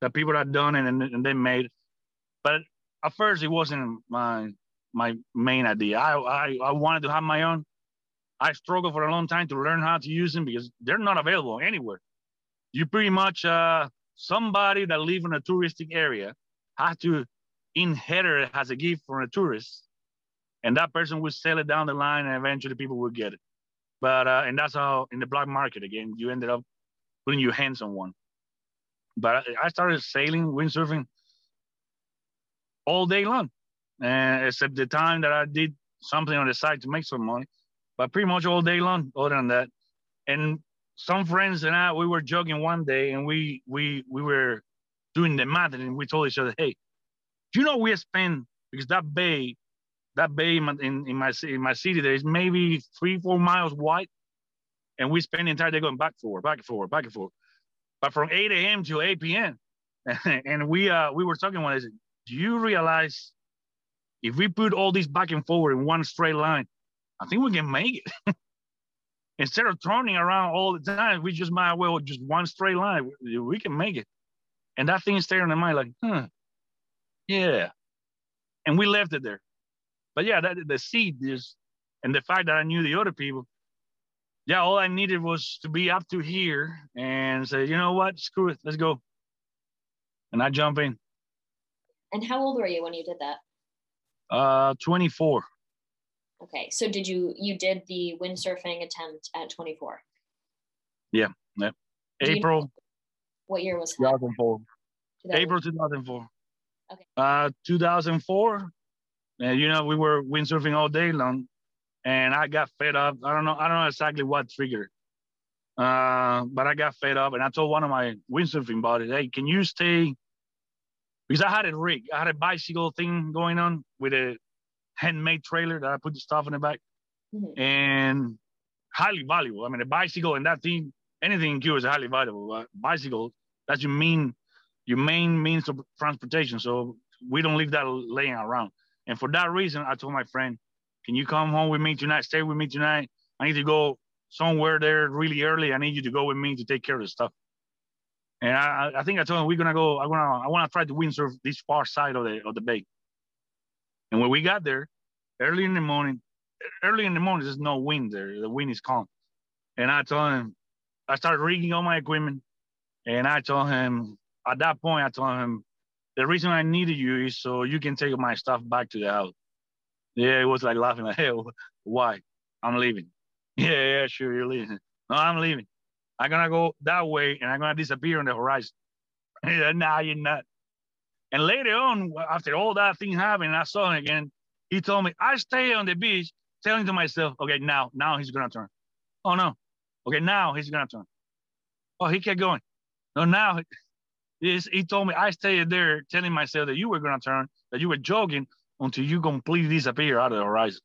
That people that done it and, and they made. But at first, it wasn't my my main idea. I, I I wanted to have my own I struggled for a long time to learn how to use them because they're not available anywhere. You pretty much uh, somebody that live in a touristic area has to inherit it as a gift from a tourist, and that person will sell it down the line, and eventually people will get it. But uh, and that's how in the black market again, you ended up putting your hands on one. But I started sailing, windsurfing all day long, and except the time that I did something on the side to make some money but pretty much all day long. Other than that, and some friends and I, we were jogging one day, and we we we were doing the math, and we told each other, "Hey, do you know we spend because that bay, that bay in in, in my in my city there is maybe three four miles wide, and we spend the entire day going back and forth, back and forth, back and forth, but from 8 a.m. to 8 p.m. and we uh we were talking one day. Do you realize if we put all this back and forward in one straight line, I think we can make it. Instead of turning around all the time, we just might well just one straight line. We, can make it. And that thing stayed in the mind like, huh, yeah. And we left it there. But yeah, that the seed is, and the fact that I knew the other people, yeah, all I needed was to be up to here and say, you know what, screw it, let's go. And I jump in. And how old were you when you did that? Uh, 24. Okay, so did you you did the windsurfing attempt at 24? Yeah, yeah. April. You know what year was that? 2004. April 2004. Okay. Uh, 2004. And you know, we were windsurfing all day long, and I got fed up. I don't know. I don't know exactly what triggered. Uh, but I got fed up, and I told one of my windsurfing buddies, "Hey, can you stay?" Because I had a rig, I had a bicycle thing going on with a handmade trailer that I put the stuff in the back, mm-hmm. and highly valuable. I mean, a bicycle and that thing, anything in Cuba is highly valuable. Uh, bicycle, that's your main, your main means of transportation. So we don't leave that laying around. And for that reason, I told my friend, "Can you come home with me tonight? Stay with me tonight. I need to go somewhere there really early. I need you to go with me to take care of the stuff." And I, I think I told him we're gonna go. I wanna, I wanna try to windsurf this far side of the of the bay. And when we got there, early in the morning, early in the morning, there's no wind there. The wind is calm. And I told him, I started rigging all my equipment. And I told him, at that point, I told him, the reason I needed you is so you can take my stuff back to the house. Yeah, it was like laughing like, hey, why? I'm leaving. Yeah, yeah, sure, you're leaving. No, I'm leaving. I'm gonna go that way and I'm gonna disappear on the horizon. yeah, nah, you're not. And later on, after all that thing happened, I saw him again. He told me, I stay on the beach telling to myself, okay, now, now he's gonna turn. Oh no. Okay, now he's gonna turn. Oh, he kept going. No, now he told me I stayed there telling myself that you were gonna turn, that you were jogging until you completely disappear out of the horizon.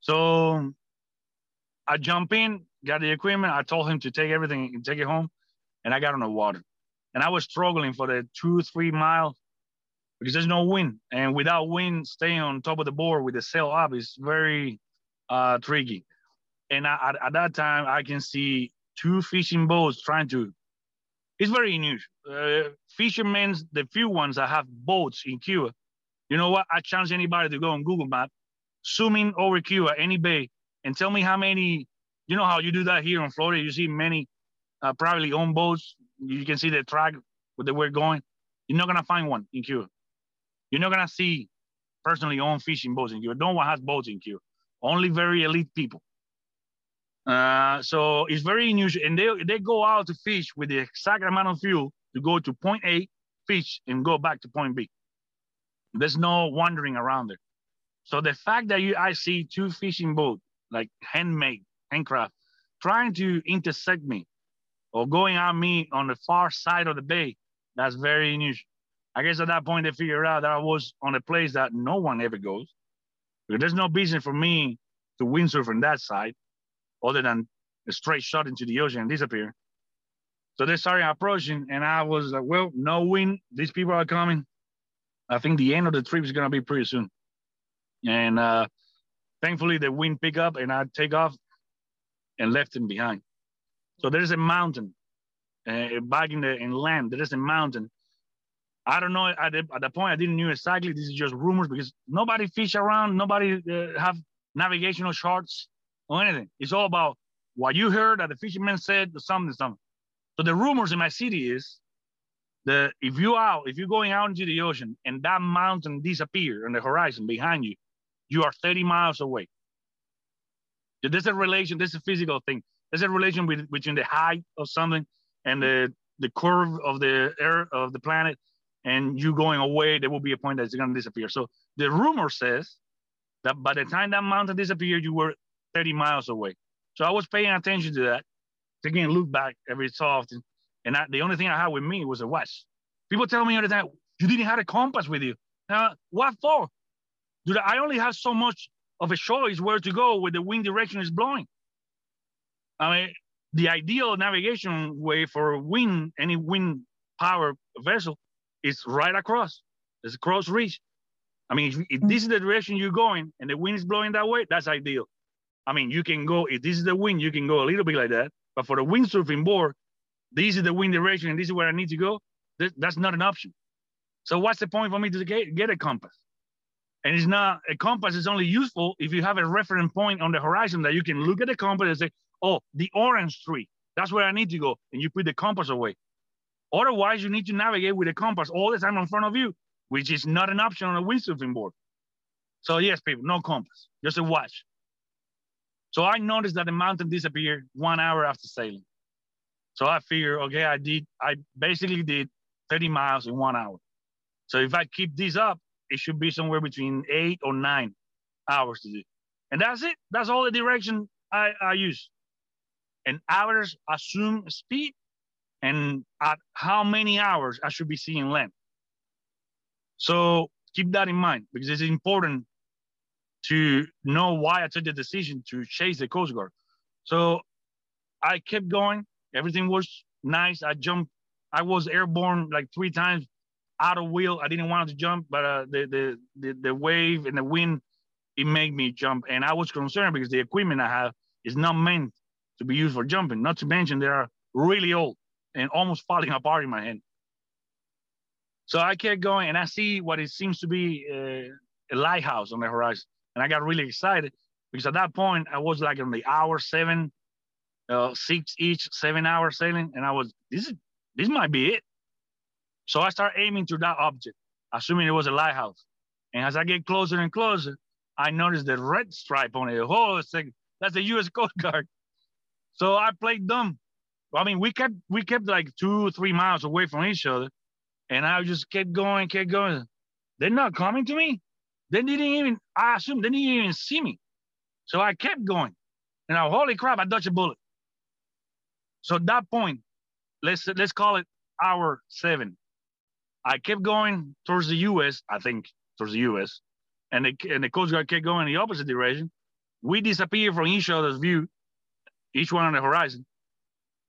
So I jump in, got the equipment. I told him to take everything and take it home, and I got on the water and I was struggling for the two, three miles because there's no wind. And without wind, staying on top of the board with the sail up is very uh, tricky. And I, at, at, that time, I can see two fishing boats trying to. It's very unusual. Uh, fishermen, the few ones that have boats in Cuba, you know what? I challenge anybody to go on Google Map, zoom in over Cuba, any bay, and tell me how many. You know how you do that here in Florida? You see many uh, privately owned boats you can see the track where they were going. You're not gonna find one in Cuba. You're not gonna see personally owned fishing boats in Cuba. No one has boats in Cuba. Only very elite people. Uh, so it's very unusual, and they they go out to fish with the exact amount of fuel to go to point A, fish, and go back to point B. There's no wandering around there. So the fact that you I see two fishing boats, like handmade, handcraft, trying to intersect me or going on me on the far side of the bay, that's very unusual. I guess at that point they figured out that I was on a place that no one ever goes. Because there's no business for me to windsurf from that side other than a straight shot into the ocean and disappear. So they started approaching, and I was like, well, no wind. These people are coming. I think the end of the trip is gonna be pretty soon. And uh, thankfully, the wind picked up, and I take off and left him behind. So there's a mountain uh, back in the in land. There is a mountain. I don't know at the, at the point I didn't know exactly. This is just rumors because nobody fish around. Nobody uh, have navigational charts or anything. It's all about what you heard that the fishermen said or something something. So the rumors in my city is that if you out, if you're going out into the ocean and that mountain disappear on the horizon behind you, you are 30 miles away. There's a relation, there's a physical thing. There's a relation with, between the height of something and the, the curve of the air of the planet and you going away, there will be a point that's gonna disappear. So the rumor says that by the time that mountain disappeared, you were 30 miles away. So I was paying attention to that, taking a look back every so often. And I, the only thing I had with me was a watch. People tell me all the time, you didn't have a compass with you. Now, what for? Dude, I only have so much of a choice where to go where the wind direction is blowing. I mean, the ideal navigation way for wind, any wind power vessel is right across. It's a cross reach. I mean, if, if, this is the direction you're going and the wind is blowing that way, that's ideal. I mean, you can go, if this is the wind, you can go a little bit like that. But for the windsurfing board, this is the wind direction and this is where I need to go. That's not an option. So what's the point for me to get, get a compass? And it's not, a compass is only useful if you have a reference point on the horizon that you can look at the compass and say, oh, the orange tree, that's where I need to go. And you put the compass away. Otherwise, you need to navigate with a compass all the time in front of you, which is not an option on a windsurfing board. So yes, people, no compass, just a watch. So I noticed that the mountain disappeared one hour after sailing. So I figured, okay, I did, I basically did 30 miles in one hour. So if I keep this up, it should be somewhere between eight or nine hours to do. And that's it. That's all the direction I, I use. And hours assume speed and at how many hours I should be seeing land. So keep that in mind because it's important to know why I took the decision to chase the Coast Guard. So I kept going. Everything was nice. I jumped. I was airborne like three times out of wheel. I didn't want to jump, but uh, the, the, the the wave and the wind it made me jump. And I was concerned because the equipment I have is not meant to be used for jumping. Not to mention they are really old and almost falling apart in my hand. So I kept going, and I see what it seems to be uh, a lighthouse on the horizon, and I got really excited because at that point I was like on the hour seven, uh, six each, seven hour sailing, and I was this is this might be it. So I start aiming to that object, assuming it was a lighthouse. And as I get closer and closer, I notice the red stripe on it. Oh, like, that's the U.S. Coast Guard. So I played dumb. I mean, we kept we kept like two, three miles away from each other, and I just kept going, kept going. They're not coming to me. They didn't even. I assume they didn't even see me. So I kept going, and I, holy crap, I dodged a bullet. So at that point, let's let's call it hour seven. I kept going towards the U.S. I think towards the U.S. and the and the Coast Guard kept going in the opposite direction. We disappeared from each other's view, each one on the horizon.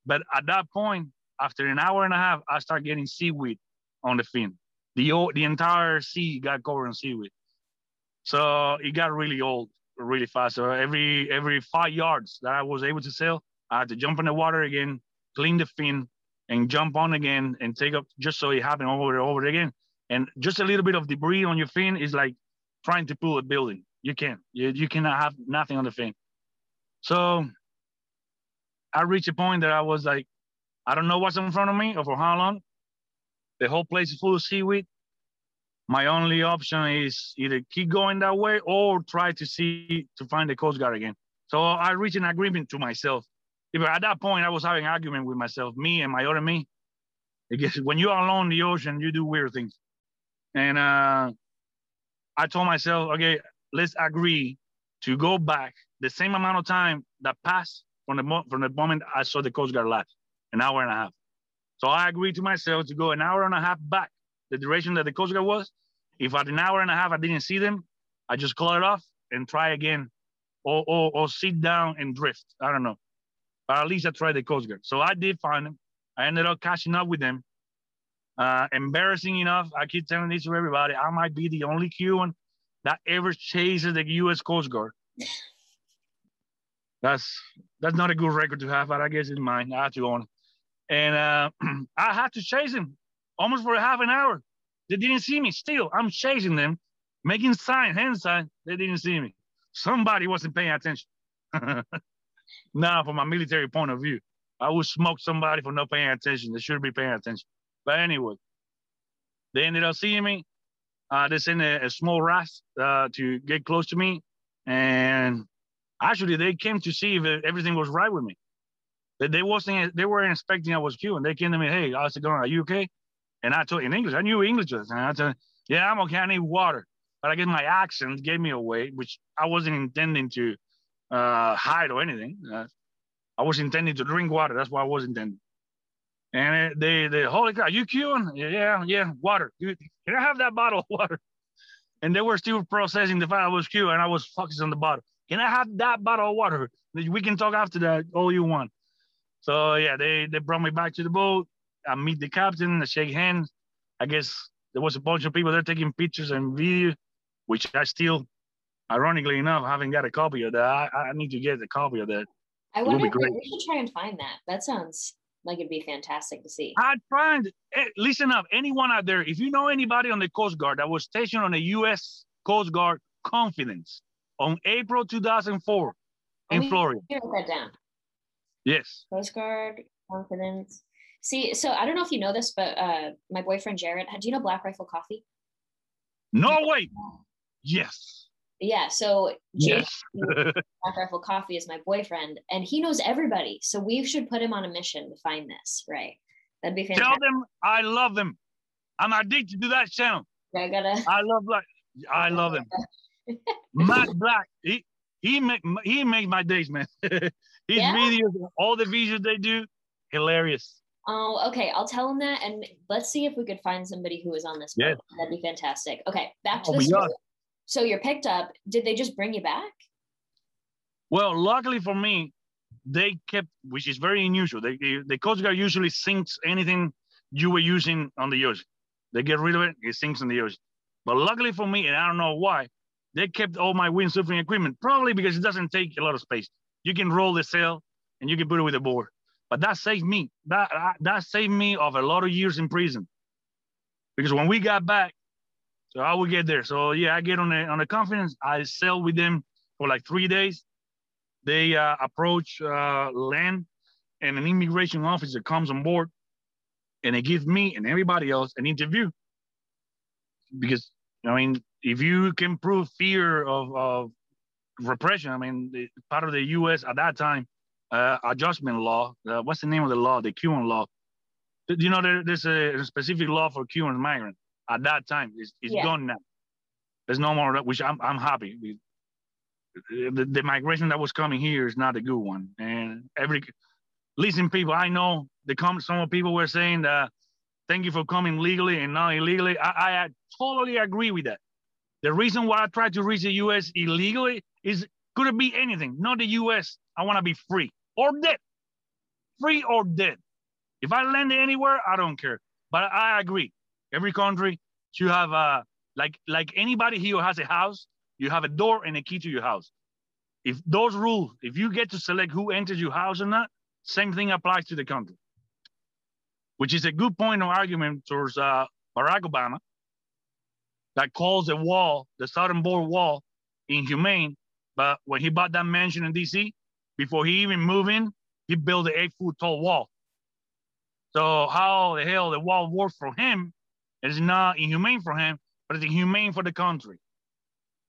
But at that point, after an hour and a half, I start getting seaweed on the fin. The the entire sea got covered in seaweed. So it got really old really fast. So every every five yards that I was able to sail, I had to jump in the water again, clean the fin, and jump on again and take up just so it happened over and over again. And just a little bit of debris on your fin is like trying to pull a building. You can't. You, you cannot have nothing on the fin. So I reached a point that I was like, I don't know what's in front of me or for how long. The whole place is full of seaweed. My only option is either keep going that way or try to see to find the Coast Guard again. So I reached an agreement to myself if at that point I was having argument with myself, me and my other me. Because when you're alone in the ocean, you do weird things. And uh, I told myself, okay, let's agree to go back the same amount of time that passed from the, mo- from the moment I saw the Coast Guard last, an hour and a half. So I agreed to myself to go an hour and a half back, the duration that the Coast Guard was. If at an hour and a half I didn't see them, I just call it off and try again or, or, or sit down and drift. I don't know. But at least I tried the Coast Guard. So I did find them. I ended up catching up with them. Uh, embarrassing enough, I keep telling this to everybody. I might be the only Cuban that ever chases the U.S. Coast Guard. That's that's not a good record to have, but I guess it's mine. I have to own. And uh, I had to chase him almost for half an hour. They didn't see me. Still, I'm chasing them, making sign, hand sign. They didn't see me. Somebody wasn't paying attention. now, from a military point of view, I would smoke somebody for not paying attention. They should be paying attention. But anyway, they ended up seeing me. Uh, they sent a, a small ras uh, to get close to me, and actually, they came to see if everything was right with me. They, they wasn't. They weren't expecting I was Cuban. They came to me, "Hey, how's it going? Are you okay?" And I told in English. I knew English, and I told, "Yeah, I'm okay. I need water." But I guess my accent gave me away, which I wasn't intending to uh, hide or anything. Uh, I was intending to drink water. That's what I was intending. And they, they, holy crap, you Cuban? Yeah, yeah, water. Dude, can I have that bottle of water? And they were still processing the fact I was Cuban and I was focused on the bottle. Can I have that bottle of water? We can talk after that, all you want. So yeah, they, they brought me back to the boat. I meet the captain, I shake hands. I guess there was a bunch of people there taking pictures and video, which I still, ironically enough, I haven't got a copy of that. I, I need to get a copy of that. I wonder if we should try and find that. That sounds like it'd be fantastic to see. I'd find, eh, listen up, anyone out there, if you know anybody on the Coast Guard that was stationed on the U.S. Coast Guard Confidence on April 2004 in me Florida. Write that down. Yes. Coast Guard Confidence. See, so I don't know if you know this, but uh, my boyfriend Jared, do you know Black Rifle Coffee? No way. Yes. Yeah. So Jared, Yes. Black Rifle Coffee is my boyfriend, and he knows everybody. So we should put him on a mission to find this. Right? That'd be fantastic. Tell them I love them. I'm addicted to that channel. I gotta. I love Black. I love him. Matt Black. He he make he makes my days, man. His Yeah? videos, all the videos they do, hilarious. Oh, okay. I'll tell him that, and let's see if we could find somebody who is on this. Yeah. That'd be fantastic. Okay, back to Oh, the story. So you're picked up. Did they just bring you back? Well, luckily for me, they kept, which is very unusual. They, the Coast Guard usually sinks anything you were using on the ocean. They get rid of it, it sinks in the ocean. But luckily for me, and I don't know why, they kept all my windsurfing equipment, probably because it doesn't take a lot of space. You can roll the sail and you can put it with a board. But that saved me. That, that saved me of a lot of years in prison. Because when we got back, so I would get there. So yeah, I get on the on the confidence. I sail with them for like three days. They uh, approach uh, land and an immigration officer comes on board and they give me and everybody else an interview. Because i mean if you can prove fear of, of repression i mean the, part of the us at that time uh, adjustment law uh, what's the name of the law? The cuban law. Do you know there, there's a, a specific law for cuban migrants at that time it's, it's Yeah. gone now there's no more which i'm, I'm happy the, the migration that was coming here is not a good one. And every listen, people, I know the com- some of people were saying that thank you for coming legally and not illegally. I, I totally agree with that. The reason why I tried to reach the US illegally is could it be anything? Not the US. I want to be free or dead. Free or dead. If I land anywhere, I don't care. But I agree. Every country should have uh like like anybody here has a house, you have a door and a key to your house. If those rules, if you get to select who enters your house or not, same thing applies to the country. Which is a good point of argument towards uh, Barack Obama that calls the wall, the southern border wall, inhumane. But when he bought that mansion in DC, before he even moved in, he built an eight foot tall wall. So how the hell the wall works for him is not inhumane for him, but it's inhumane for the country.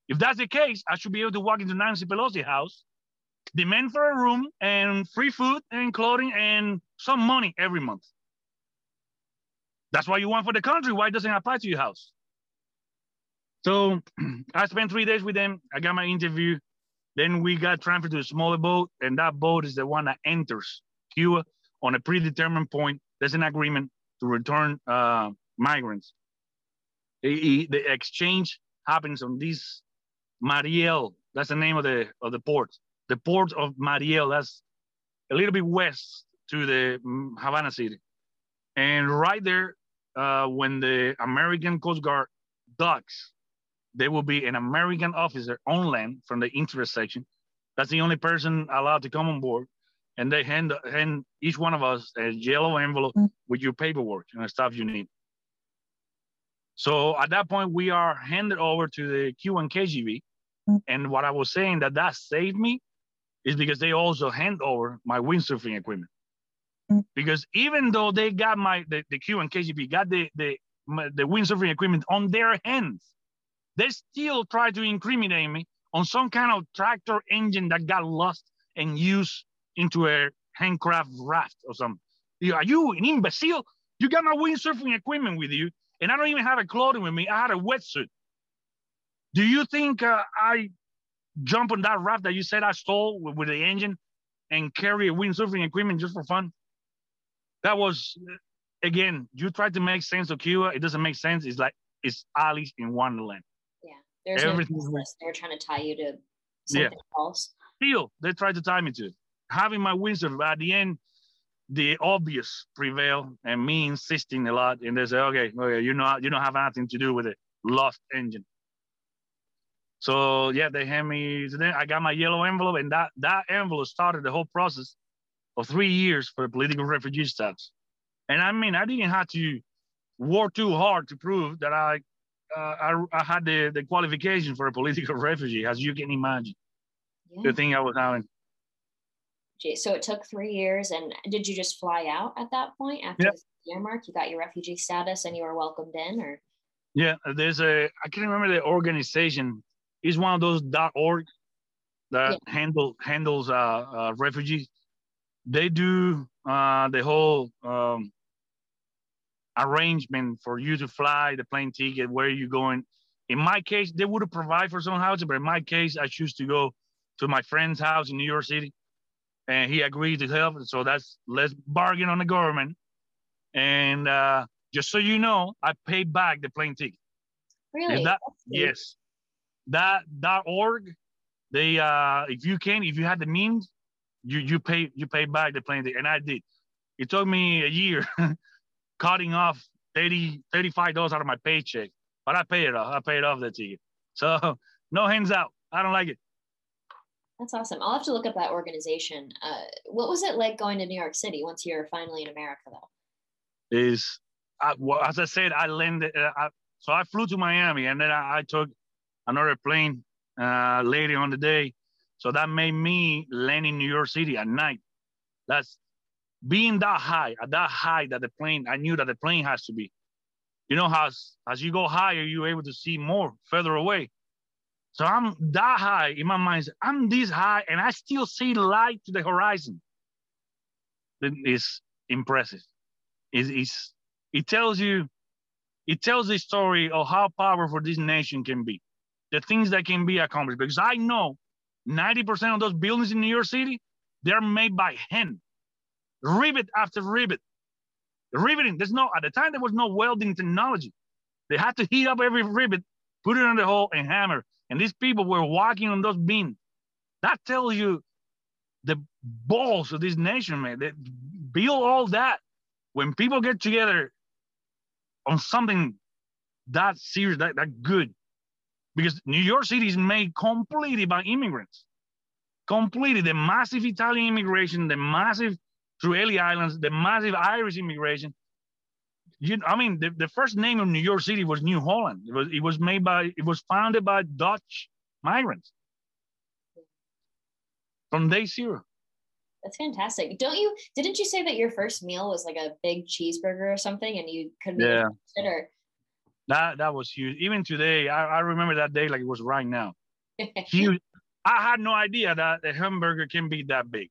If that's the case, I should be able to walk into Nancy Pelosi house, demand for a room and free food and clothing and some money every month. That's what you want for the country. Why doesn't it apply to your house? So I spent three days with them. I got my interview. Then we got transferred to a smaller boat, and that boat is the one that enters Cuba on a predetermined point. There's an agreement to return uh, migrants. The, the exchange happens on this Mariel. That's the name of the of the port. The port of Mariel. That's a little bit west to the mm, Havana city. And right there, uh, when the American Coast Guard docks, there will be an American officer on land from the interest section. That's the only person allowed to come on board. And they hand, hand each one of us a yellow envelope mm. with your paperwork and the stuff you need. So at that point, we are handed over to the Cuban KGB. Mm. And what I was saying that that saved me is because they also hand over my windsurfing equipment. Mm. Because even though they got my the, the Cuban KGB got the the the windsurfing equipment on their hands, they still try to incriminate me on some kind of tractor engine that got lost and used into a handcraft raft or something. Are you an imbecile? You got my windsurfing equipment with you, and I don't even have a clothing with me. I had a wetsuit. Do you think uh, I jump on that raft that you said I stole with, with the engine and carry a windsurfing equipment just for fun? That was, again, you try to make sense of Cuba. It doesn't make sense. It's like it's Alice in Wonderland. Yeah, there's Everything no. they're trying to tie you to something yeah. else. Still, they tried to tie me to it. Having my wisdom at the end, the obvious prevail and me insisting a lot. And they say, okay, okay, you know, you don't have anything to do with it. Lost engine. So yeah, they hand me. Then I got my yellow envelope, and that that envelope started the whole process of three years for a political refugee status. And I mean, I didn't have to work too hard to prove that I uh, I, I, had the, the qualification for a political refugee, as you can imagine. Yeah. The thing I was having. So it took three years, and did you just fly out at that point after yep. the year mark? You got your refugee status, and you were welcomed in, or? Yeah, there's a I can't remember the organization. It's one of those dot .org that yeah. handle handles uh, uh, refugees. They do uh, the whole um, arrangement for you to fly, the plane ticket, where you're going. In my case, they would have provided for some housing, but in my case, I choose to go to my friend's house in New York City, and he agreed to help. So that's let's bargain on the government. And uh, just so you know, I paid back the plane ticket. Really? That, yes. That that org, they uh, if you can, if you had the means, you you pay you pay back the plane ticket, and I did. It took me a year cutting off 30 $35 out of my paycheck, but I paid it off. I paid off the ticket. So no hands out. I don't like it. That's awesome. I'll have to look up that organization. Uh, what was it like going to New York City once you're finally in America, though? Is well, as I said, I landed. Uh, I, so I flew to Miami, and then I, I took another plane uh, later on the day. So that made me land in New York City at night. That's being that high, at that high that the plane, I knew that the plane has to be. You know, as, as you go higher, you're able to see more further away. So I'm that high in my mind. I'm this high and I still see light to the horizon. It's impressive. It's, it's, it tells you, it tells the story of how powerful this nation can be, the things that can be accomplished. Because I know 90% of those buildings in New York City, they're made by hand rivet after rivet. Riveting, there's no, at the time, there was no welding technology. They had to heat up every rivet, put it on the hole, and hammer. And these people were walking on those beams. That tells you the balls of this nation, man. They build all that. When people get together on something that serious, that, that good, because New York City is made completely by immigrants. Completely. The massive Italian immigration, the massive through Ellis Islands, the massive Irish immigration. You, I mean, the, the first name of New York City was New Holland. It was it was made by it was founded by Dutch migrants from day zero. That's fantastic. Don't you? Didn't you say that your first meal was like a big cheeseburger or something, and you couldn't yeah. consider? That that was huge. Even today, I, I remember that day like it was right now. huge. I had no idea that a hamburger can be that big.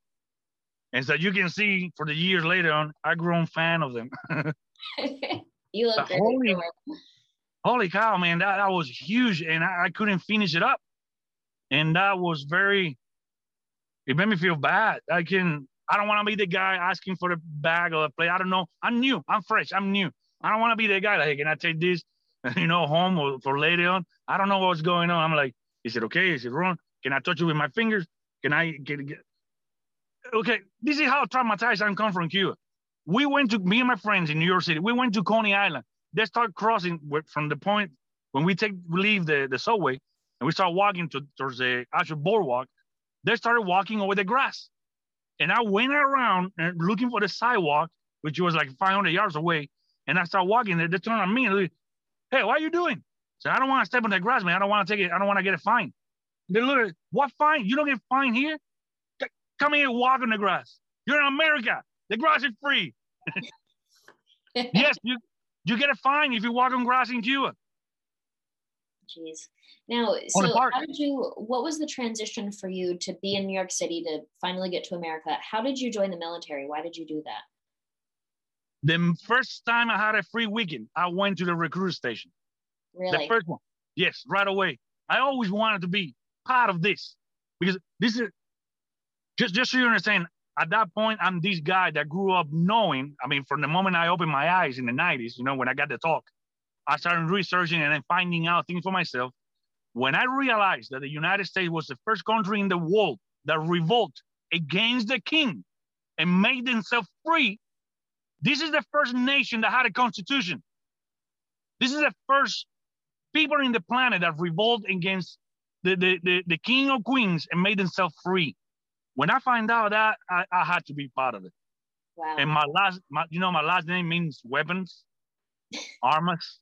And so you can see for the years later on, I grown fan of them. you look holy, holy cow, man, that, that was huge. And I, I couldn't finish it up. And that was very, it made me feel bad. I can, I don't want to be the guy asking for the bag or the plate. I don't know. I'm new. I'm fresh. I'm new. I don't want to be the guy like, hey, can I take this, you know, home or for later on? I don't know what's going on. I'm like, is it okay? Is it wrong? Can I touch it with my fingers? Can I get, get okay? This is how traumatized I'm come from Cuba. We went to me and my friends in New York City. We went to Coney Island. They start crossing from the point when we take leave the, the subway and we start walking to, towards the actual boardwalk. They started walking over the grass, and I went around and looking for the sidewalk, which was like 500 yards away. And I start walking there. They turn on me and they, hey, what are you doing? So I don't want to step on the grass, man. I don't want to take it. I don't want to get a fine. They look at what fine? You don't get fine here? Come here, walk on the grass. You're in America. The grass is free. Yes, you you get a fine if you walk on grass in Cuba. Jeez. Now, so how did you? What was the transition for you to be in New York City to finally get to America? How did you join the military? Why did you do that? The first time I had a free weekend, I went to the recruit station. Really? The first one. Yes, right away. I always wanted to be part of this because this is just just so you understand. At that point, I'm this guy that grew up knowing. I mean, from the moment I opened my eyes in the '90s, you know, when I got the talk, I started researching and then finding out things for myself. When I realized that the United States was the first country in the world that revolt against the king and made themselves free, this is the first nation that had a constitution. This is the first people in the planet that revolt against the, the, the, the king or queens and made themselves free. When I find out that, I, I had to be part of it. Wow. And my last, my, you know, my last name means weapons, armas.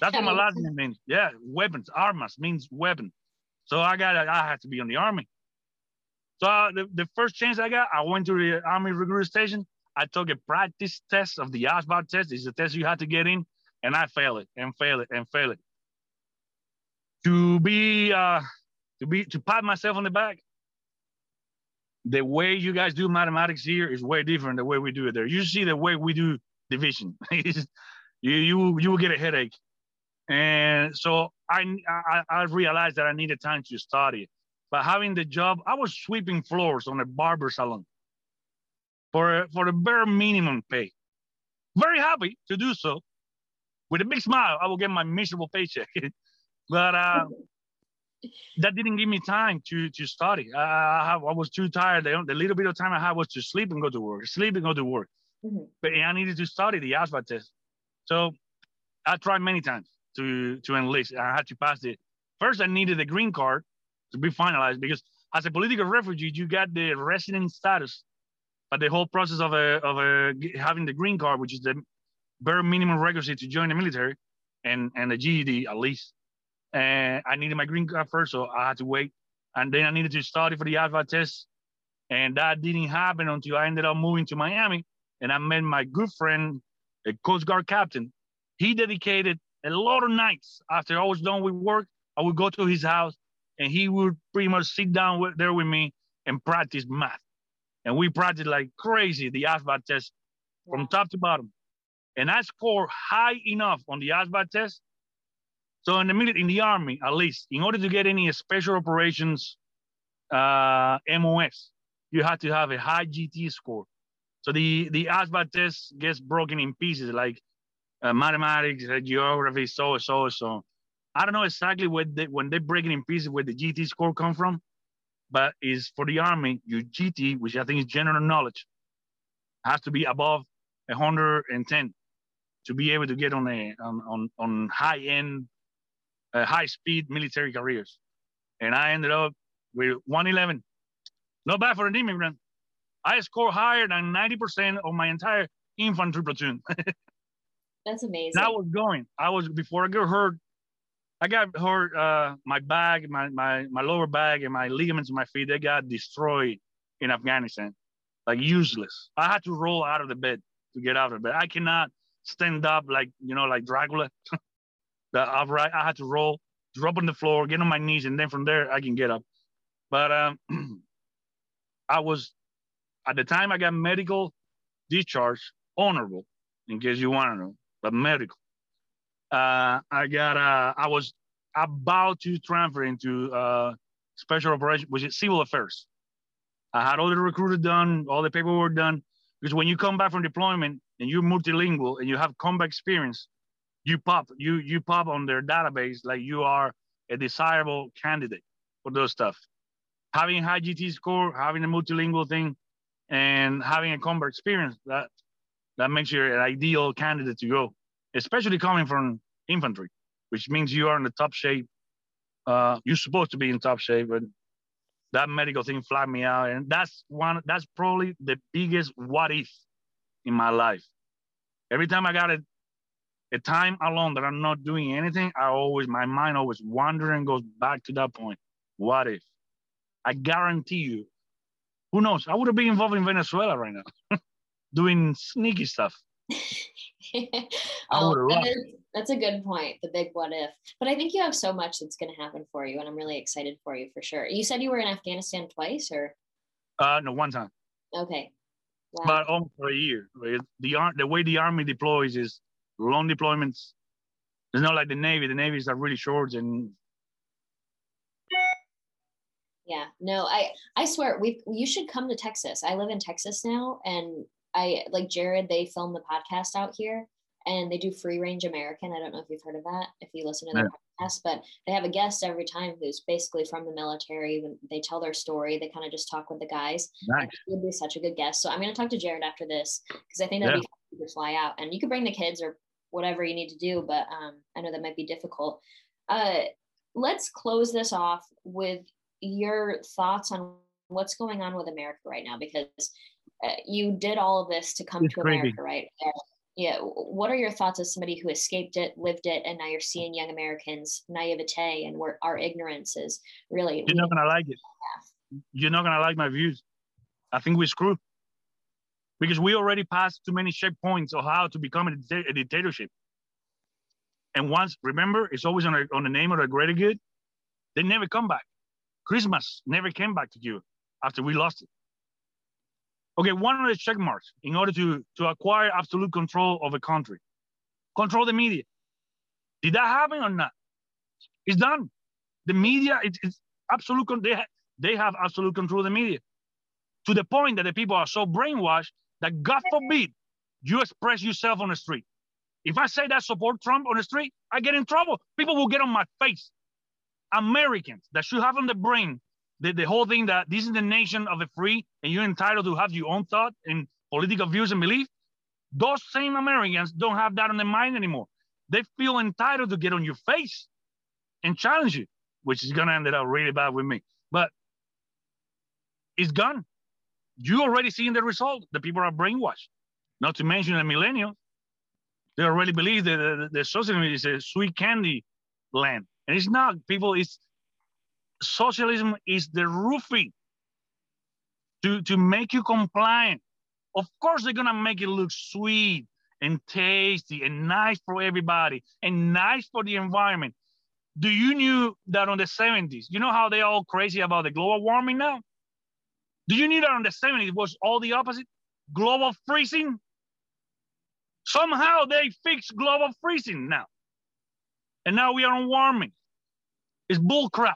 That's what my last name means. Yeah, weapons, armas means weapon. So I got, I had to be in the army. So uh, the, the first chance I got, I went to the army recruit station. I took a practice test of the ASVAB test. It's a test you had to get in, and I failed it and failed it and failed it to be uh, to be to pat myself on the back. The way you guys do mathematics here is way different the way we do it there. You see the way we do division. you you you will get a headache, and so I, I I realized that I needed time to study. But having the job, I was sweeping floors on a barber salon for for the bare minimum pay. Very happy to do so. With a big smile, I will get my miserable paycheck. but uh, that didn't give me time to to study. I, I, was too tired. The, the, little bit of time I had was to sleep and go to work, sleep and go to work. Mm-hmm. But I needed to study the ASVAB test. So I tried many times to to enlist. I had to pass it. First, I needed the green card to be finalized because as a political refugee, you got the resident status, but the whole process of a of a having the green card, which is the bare minimum requisite to join the military, and and the GED at least and I needed my green card first, so I had to wait. And then I needed to study for the ASVAB test, and that didn't happen until I ended up moving to Miami, and I met my good friend, a Coast Guard captain. He dedicated a lot of nights after I was done with work. I would go to his house, and he would pretty much sit down with, there with me and practice math. And we practiced like crazy the ASVAB test from top to bottom. And I scored high enough on the ASVAB test so in the military, in the army, at least, in order to get any special operations uh, MOS, you have to have a high GT score. So the the ASVAB test gets broken in pieces, like uh, mathematics, uh, geography, so so so. I don't know exactly what they, when they break it in pieces where the GT score come from, but is for the army, your GT, which I think is general knowledge, has to be above 110 to be able to get on a on on, on high end uh, high speed military careers. And I ended up with 111. Not bad for an immigrant. I scored higher than 90% of my entire infantry platoon. That's amazing. And I was going. I was before I got hurt. I got hurt. Uh, my back, my, my my lower back, and my ligaments in my feet. They got destroyed in Afghanistan, like useless. I had to roll out of the bed to get out of bed. I cannot stand up like you know, like Dracula. that I've right, I had to roll, drop on the floor, get on my knees, and then from there I can get up. But um, I was at the time I got medical discharge, honorable, in case you want to know, but medical. uh, I got uh, I was about to transfer into uh, special operation, which is civil affairs. I had all the recruiter done, all the paperwork done. Because when you come back from deployment and you're multilingual and you have combat experience, you pop, you you pop on their database like you are a desirable candidate for those stuff. Having high GT score, having a multilingual thing, and having a combat experience, that that makes you an ideal candidate to go, especially coming from infantry, which means you are in the top shape. Uh, you're supposed to be in top shape, but that medical thing flagged me out, and that's one. That's probably the biggest what if in my life. Every time I got a, a time alone that I'm not doing anything, I always my mind always wandering goes back to that point. What if? I guarantee you, who knows? I would have been involved in Venezuela right now, doing sneaky stuff. oh, that is, that's a good point. The big what if. But I think you have so much that's going to happen for you, and I'm really excited for you for sure. You said you were in Afghanistan twice, or? Uh, no, one time. Okay. Wow. But almost for a year. The the way the army deploys is long deployments. It's not like the Navy. The Navy's are really short and. Yeah, no, I I swear we you should come to Texas. I live in Texas now, and I like Jared. They film the podcast out here, and they do Free Range American. I don't know if you've heard of that. If you listen to their yeah. podcast, but they have a guest every time who's basically from the military. They tell their story. They kind of just talk with the guys. Nice. Would be such a good guest. So I'm going to talk to Jared after this because I think that'd yeah. be fun to fly out, and you could bring the kids or whatever you need to do. But um, I know that might be difficult. Uh, let's close this off with your thoughts on what's going on with America right now because uh, you did all of this to come it's to crazy. America, right? yeah. What are your thoughts as somebody who escaped it, lived it, and now you're seeing young Americans' naivete and where our ignorance is really. You're not gonna like it. You're not gonna like my views. I think we screwed because we already passed too many checkpoints of how to become a, a dictatorship. And once, remember, it's always on, a, on the name of the greater good. They never come back. Christmas never came back to you after we lost it. Okay, one of the check marks in order to, to acquire absolute control of a country. Control the media. Did that happen or not? It's done. The media, it, it's absolute, they, ha, they have absolute control of the media to the point that the people are so brainwashed that God forbid you express yourself on the street. If I say that support Trump on the street, I get in trouble. People will get on my face. Americans that should have on the brain the, the whole thing that this is the nation of the free and you're entitled to have your own thought and political views and belief, those same Americans don't have that on their mind anymore. They feel entitled to get on your face and challenge you, which is going to end up really bad with me. But it's gone. You already seeing the result. The people are brainwashed. Not to mention the millennials. They already believe that the, the, is a sweet candy land. And it's not. People, it's socialism is the roofing to, to make you compliant. Of course, they're gonna make it look sweet and tasty and nice for everybody and nice for the environment. Do you knew that on the 70s, you know how they all crazy about the global warming now? Do you need on the 70s was all the opposite? Global freezing? Somehow they fixed global freezing now. And now we are on warming. It's bullcrap.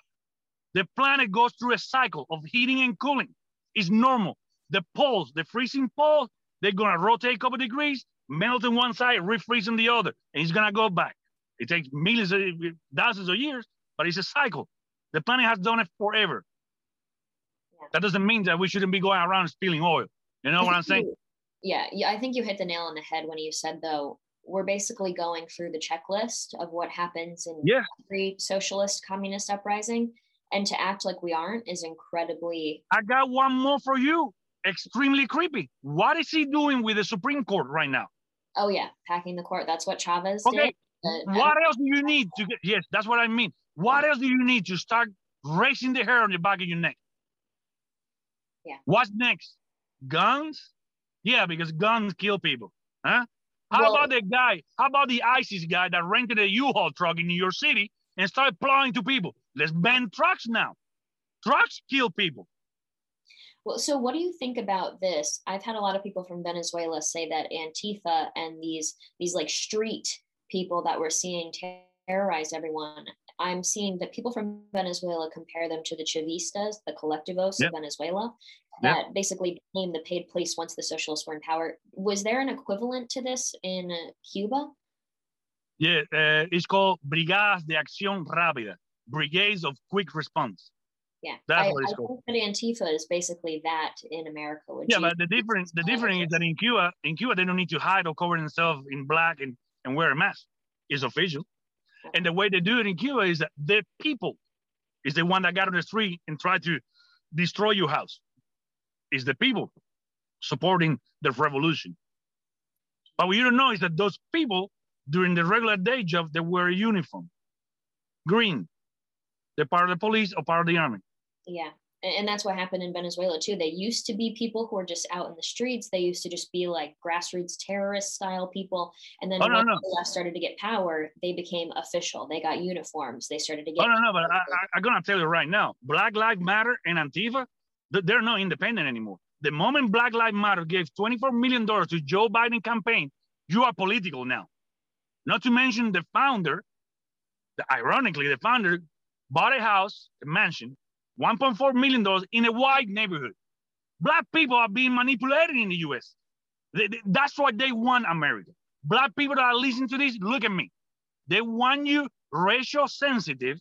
The planet goes through a cycle of heating and cooling. It's normal. The poles, the freezing poles, they're gonna rotate a couple degrees, melt on one side, refreeze on the other, and it's gonna go back. It takes millions of thousands of years, but it's a cycle. The planet has done it forever. That doesn't mean that we shouldn't be going around spilling oil. You know what I'm saying? Yeah, yeah, I think you hit the nail on the head when you said though we're basically going through the checklist of what happens in yeah. every socialist communist uprising and to act like we aren't is incredibly i got one more for you. Extremely creepy. What is he doing with the supreme court right now? Oh yeah packing the court. That's what chavez okay. Did. what uh, else do you need to get? Yes that's what i mean. What else do you need to start raising the hair on the back of your neck yeah what's next guns yeah because guns kill people huh how well, about the guy how about the isis guy that rented a u-haul truck in new york city and started plowing to people Let's ban trucks now. Trucks kill people. Well, so what do you think about this? I've had a lot of people from Venezuela say that Antifa and these these like street people that we're seeing terrorize everyone, I'm seeing that people from Venezuela compare them to the Chavistas, the colectivos yep. of Venezuela, that yep. basically became the paid police once the socialists were in power. Was there an equivalent to this in Cuba? Yeah, uh, it's called Brigadas de Acción Rápida, Brigades of Quick Response. Yeah, that's I, what it's I called. think that Antifa is basically that in America. Yeah, but the difference the difference is that in Cuba, in Cuba, they don't need to hide or cover themselves in black and, and wear a mask. It's official. And the way they do it in Cuba is that the people is the one that got on the street and tried to destroy your house. Is the people supporting the revolution. But what you don't know is that those people during the regular day job, they wear a uniform, green. They're part of the police or part of the army. Yeah. And that's what happened in Venezuela too. They used to be people who were just out in the streets. They used to just be like grassroots terrorist style people. And then oh, no, no. the started to get power, they became official. They got uniforms. They started to oh, get. Oh, no, no, but I, am going to tell you right now Black Lives Matter and Antifa, they're not independent anymore. The moment Black Lives Matter gave $24 million to Joe Biden campaign, you are political now. Not to mention the founder, the, ironically, the founder bought a house, a mansion, $1.4 million in a white neighborhood. Black people are being manipulated in the US. That's why they want America. Black people that are listening to this, look at me. They want you racial sensitive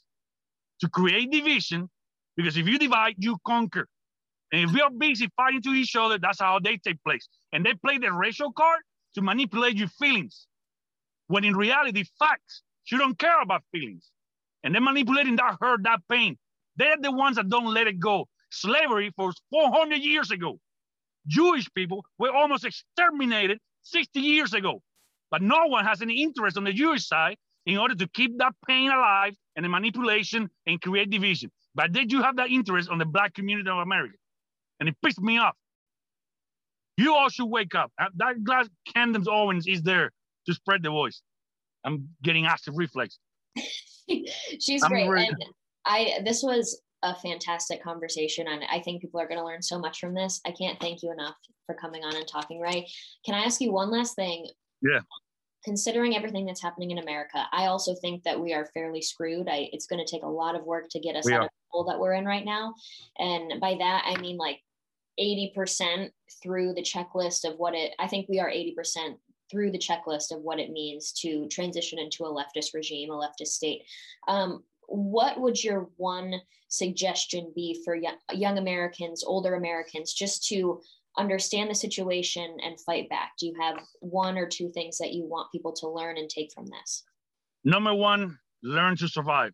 to create division because if you divide, you conquer. And if we are busy fighting to each other, that's how they take place. And they play the racial card to manipulate your feelings. When in reality, facts, you don't care about feelings. And they're manipulating that hurt, that pain. They're the ones that don't let it go. Slavery for 400 years ago. Jewish people were almost exterminated 60 years ago. But no one has any interest on the Jewish side in order to keep that pain alive and the manipulation and create division. But did you have that interest on the black community of America? And it pissed me off. You all should wake up. Uh, that glass Candace Owens is there to spread the voice. I'm getting acid reflex. She's I'm great. I this was a fantastic conversation and I think people are going to learn so much from this. I can't thank you enough for coming on and talking right. Can I ask you one last thing? Yeah. Considering everything that's happening in America, I also think that we are fairly screwed. I, it's going to take a lot of work to get us we out are. of the hole that we're in right now. And by that, I mean like 80% through the checklist of what it, I think we are 80% through the checklist of what it means to transition into a leftist regime, a leftist state. Um, what would your one suggestion be for young, young Americans, older Americans, just to understand the situation and fight back? Do you have one or two things that you want people to learn and take from this? Number one, learn to survive.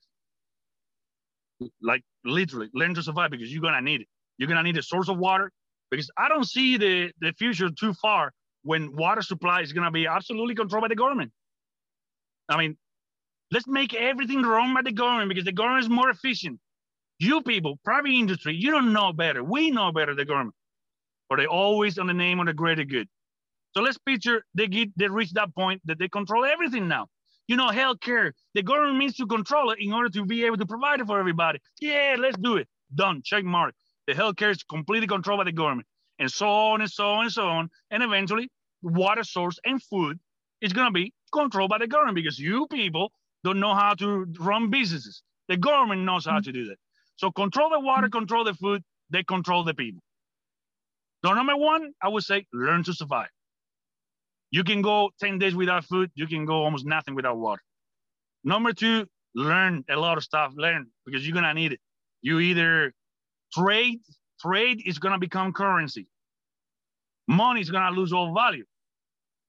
Like literally, learn to survive because you're gonna need it. You're gonna need a source of water because I don't see the, the future too far when water supply is to be absolutely controlled by the government. I mean, let's make everything run by the government because the government is more efficient. You people, private industry, you don't know better. We know better the government, but they always on the name of the greater good. So let's picture they get they reach that point that they control everything now. You know, healthcare, the government needs to control it in order to be able to provide it for everybody. Yeah, let's do it. Done. Check mark. The healthcare is completely controlled by the government and so on and so on and so on. And eventually, water source and food is going to be controlled by the government because you people don't know how to run businesses. The government knows how to do that. So control the water, mm-hmm. control the food, they control the people. So number one, I would say learn to survive. You can go 10 days without food, you can go almost nothing without water. Number two, learn a lot of stuff, learn because you're gonna need it. You either trade trade is going to become currency. Money is going to lose all value.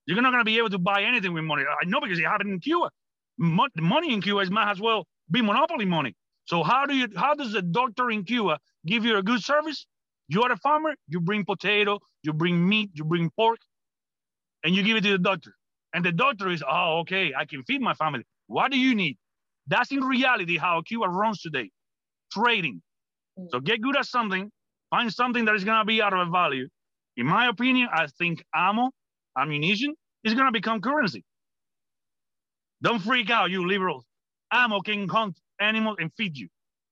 You're not going to be able to buy anything with money. I know because it happened in Cuba. Mo- money in Cuba is might as well be monopoly money. So how do you? How does a doctor in Cuba give you a good service? You are a farmer. You bring potato. You bring meat. You bring pork, and you give it to the doctor. And the doctor is, oh, okay, I can feed my family. What do you need? That's in reality how Cuba runs today, trading. Mm. So get good at something, find something that is going to be out of value. In my opinion, I think ammo, ammunition is going to become currency. Don't freak out, you liberals. Ammo can hunt animals and feed you.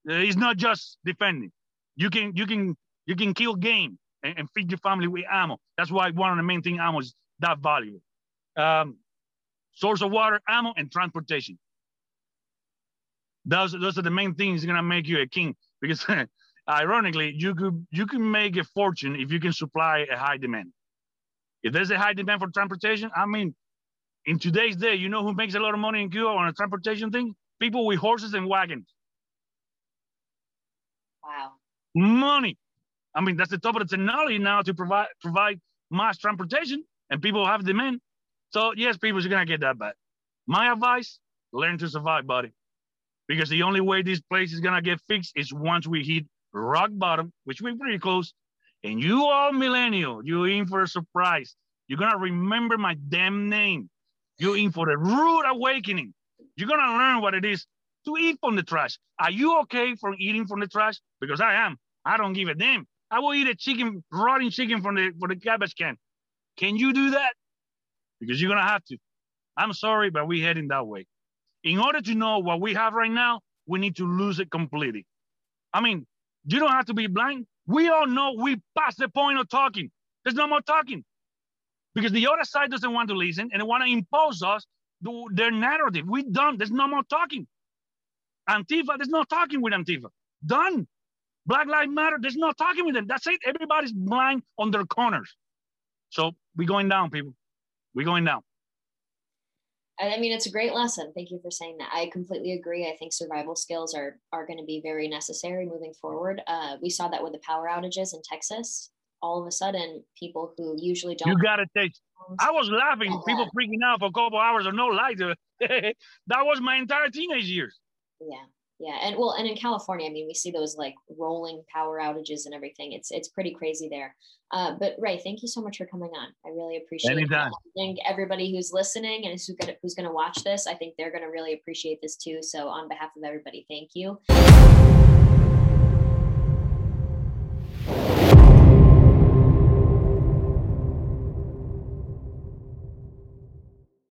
Uh, it's not just defending. You can you can you can kill game and, and feed your family with ammo. That's why one of the main thing ammo is that value. Um, source of water, ammo, and transportation. Those, those are the main things gonna make you a king because ironically, you could you can make a fortune if you can supply a high demand. If there's a high demand for transportation, I mean, in today's day, you know who makes a lot of money in Cuba on a transportation thing? People with horses and wagons. Wow. Money. I mean, that's the top of the technology now to provide provide mass transportation, and people have demand. So yes, people are gonna get that back. My advice: learn to survive, buddy, because the only way this place is gonna get fixed is once we hit rock bottom, which we're pretty close. And you all millennial, you are in for a surprise. You're gonna remember my damn name. You're in for a rude awakening. You're gonna learn what it is to eat from the trash. Are you okay from eating from the trash? Because I am. I don't give a damn. I will eat a chicken, rotting chicken from the from the garbage can. Can you do that? Because you're gonna have to. I'm sorry, but we're heading that way. In order to know what we have right now, we need to lose it completely. I mean, you don't have to be blind. We all know we passed the point of talking. There's no more talking. Because the other side doesn't want to listen and they want to impose us their narrative. We done. There's no more talking. Antifa, there's no talking with Antifa. Done. Black Lives Matter, there's no talking with them. That's it. Everybody's blind on their corners. So we're going down, people. We're going down. I mean, it's a great lesson. Thank you for saying that. I completely agree. I think survival skills are are going to be very necessary moving forward. Uh, we saw that with the power outages in Texas. All of a sudden, people who usually don't. You got to take. I was laughing, people freaking out for a couple hours of no light. that was my entire teenage years. Yeah, yeah, and well, and in California, I mean, we see those like rolling power outages and everything. It's it's pretty crazy there. Uh, but Ray, thank you so much for coming on. I really appreciate Anytime. it. I think everybody who's listening and who's gonna, who's going to watch this, I think they're going to really appreciate this too. So on behalf of everybody, thank you.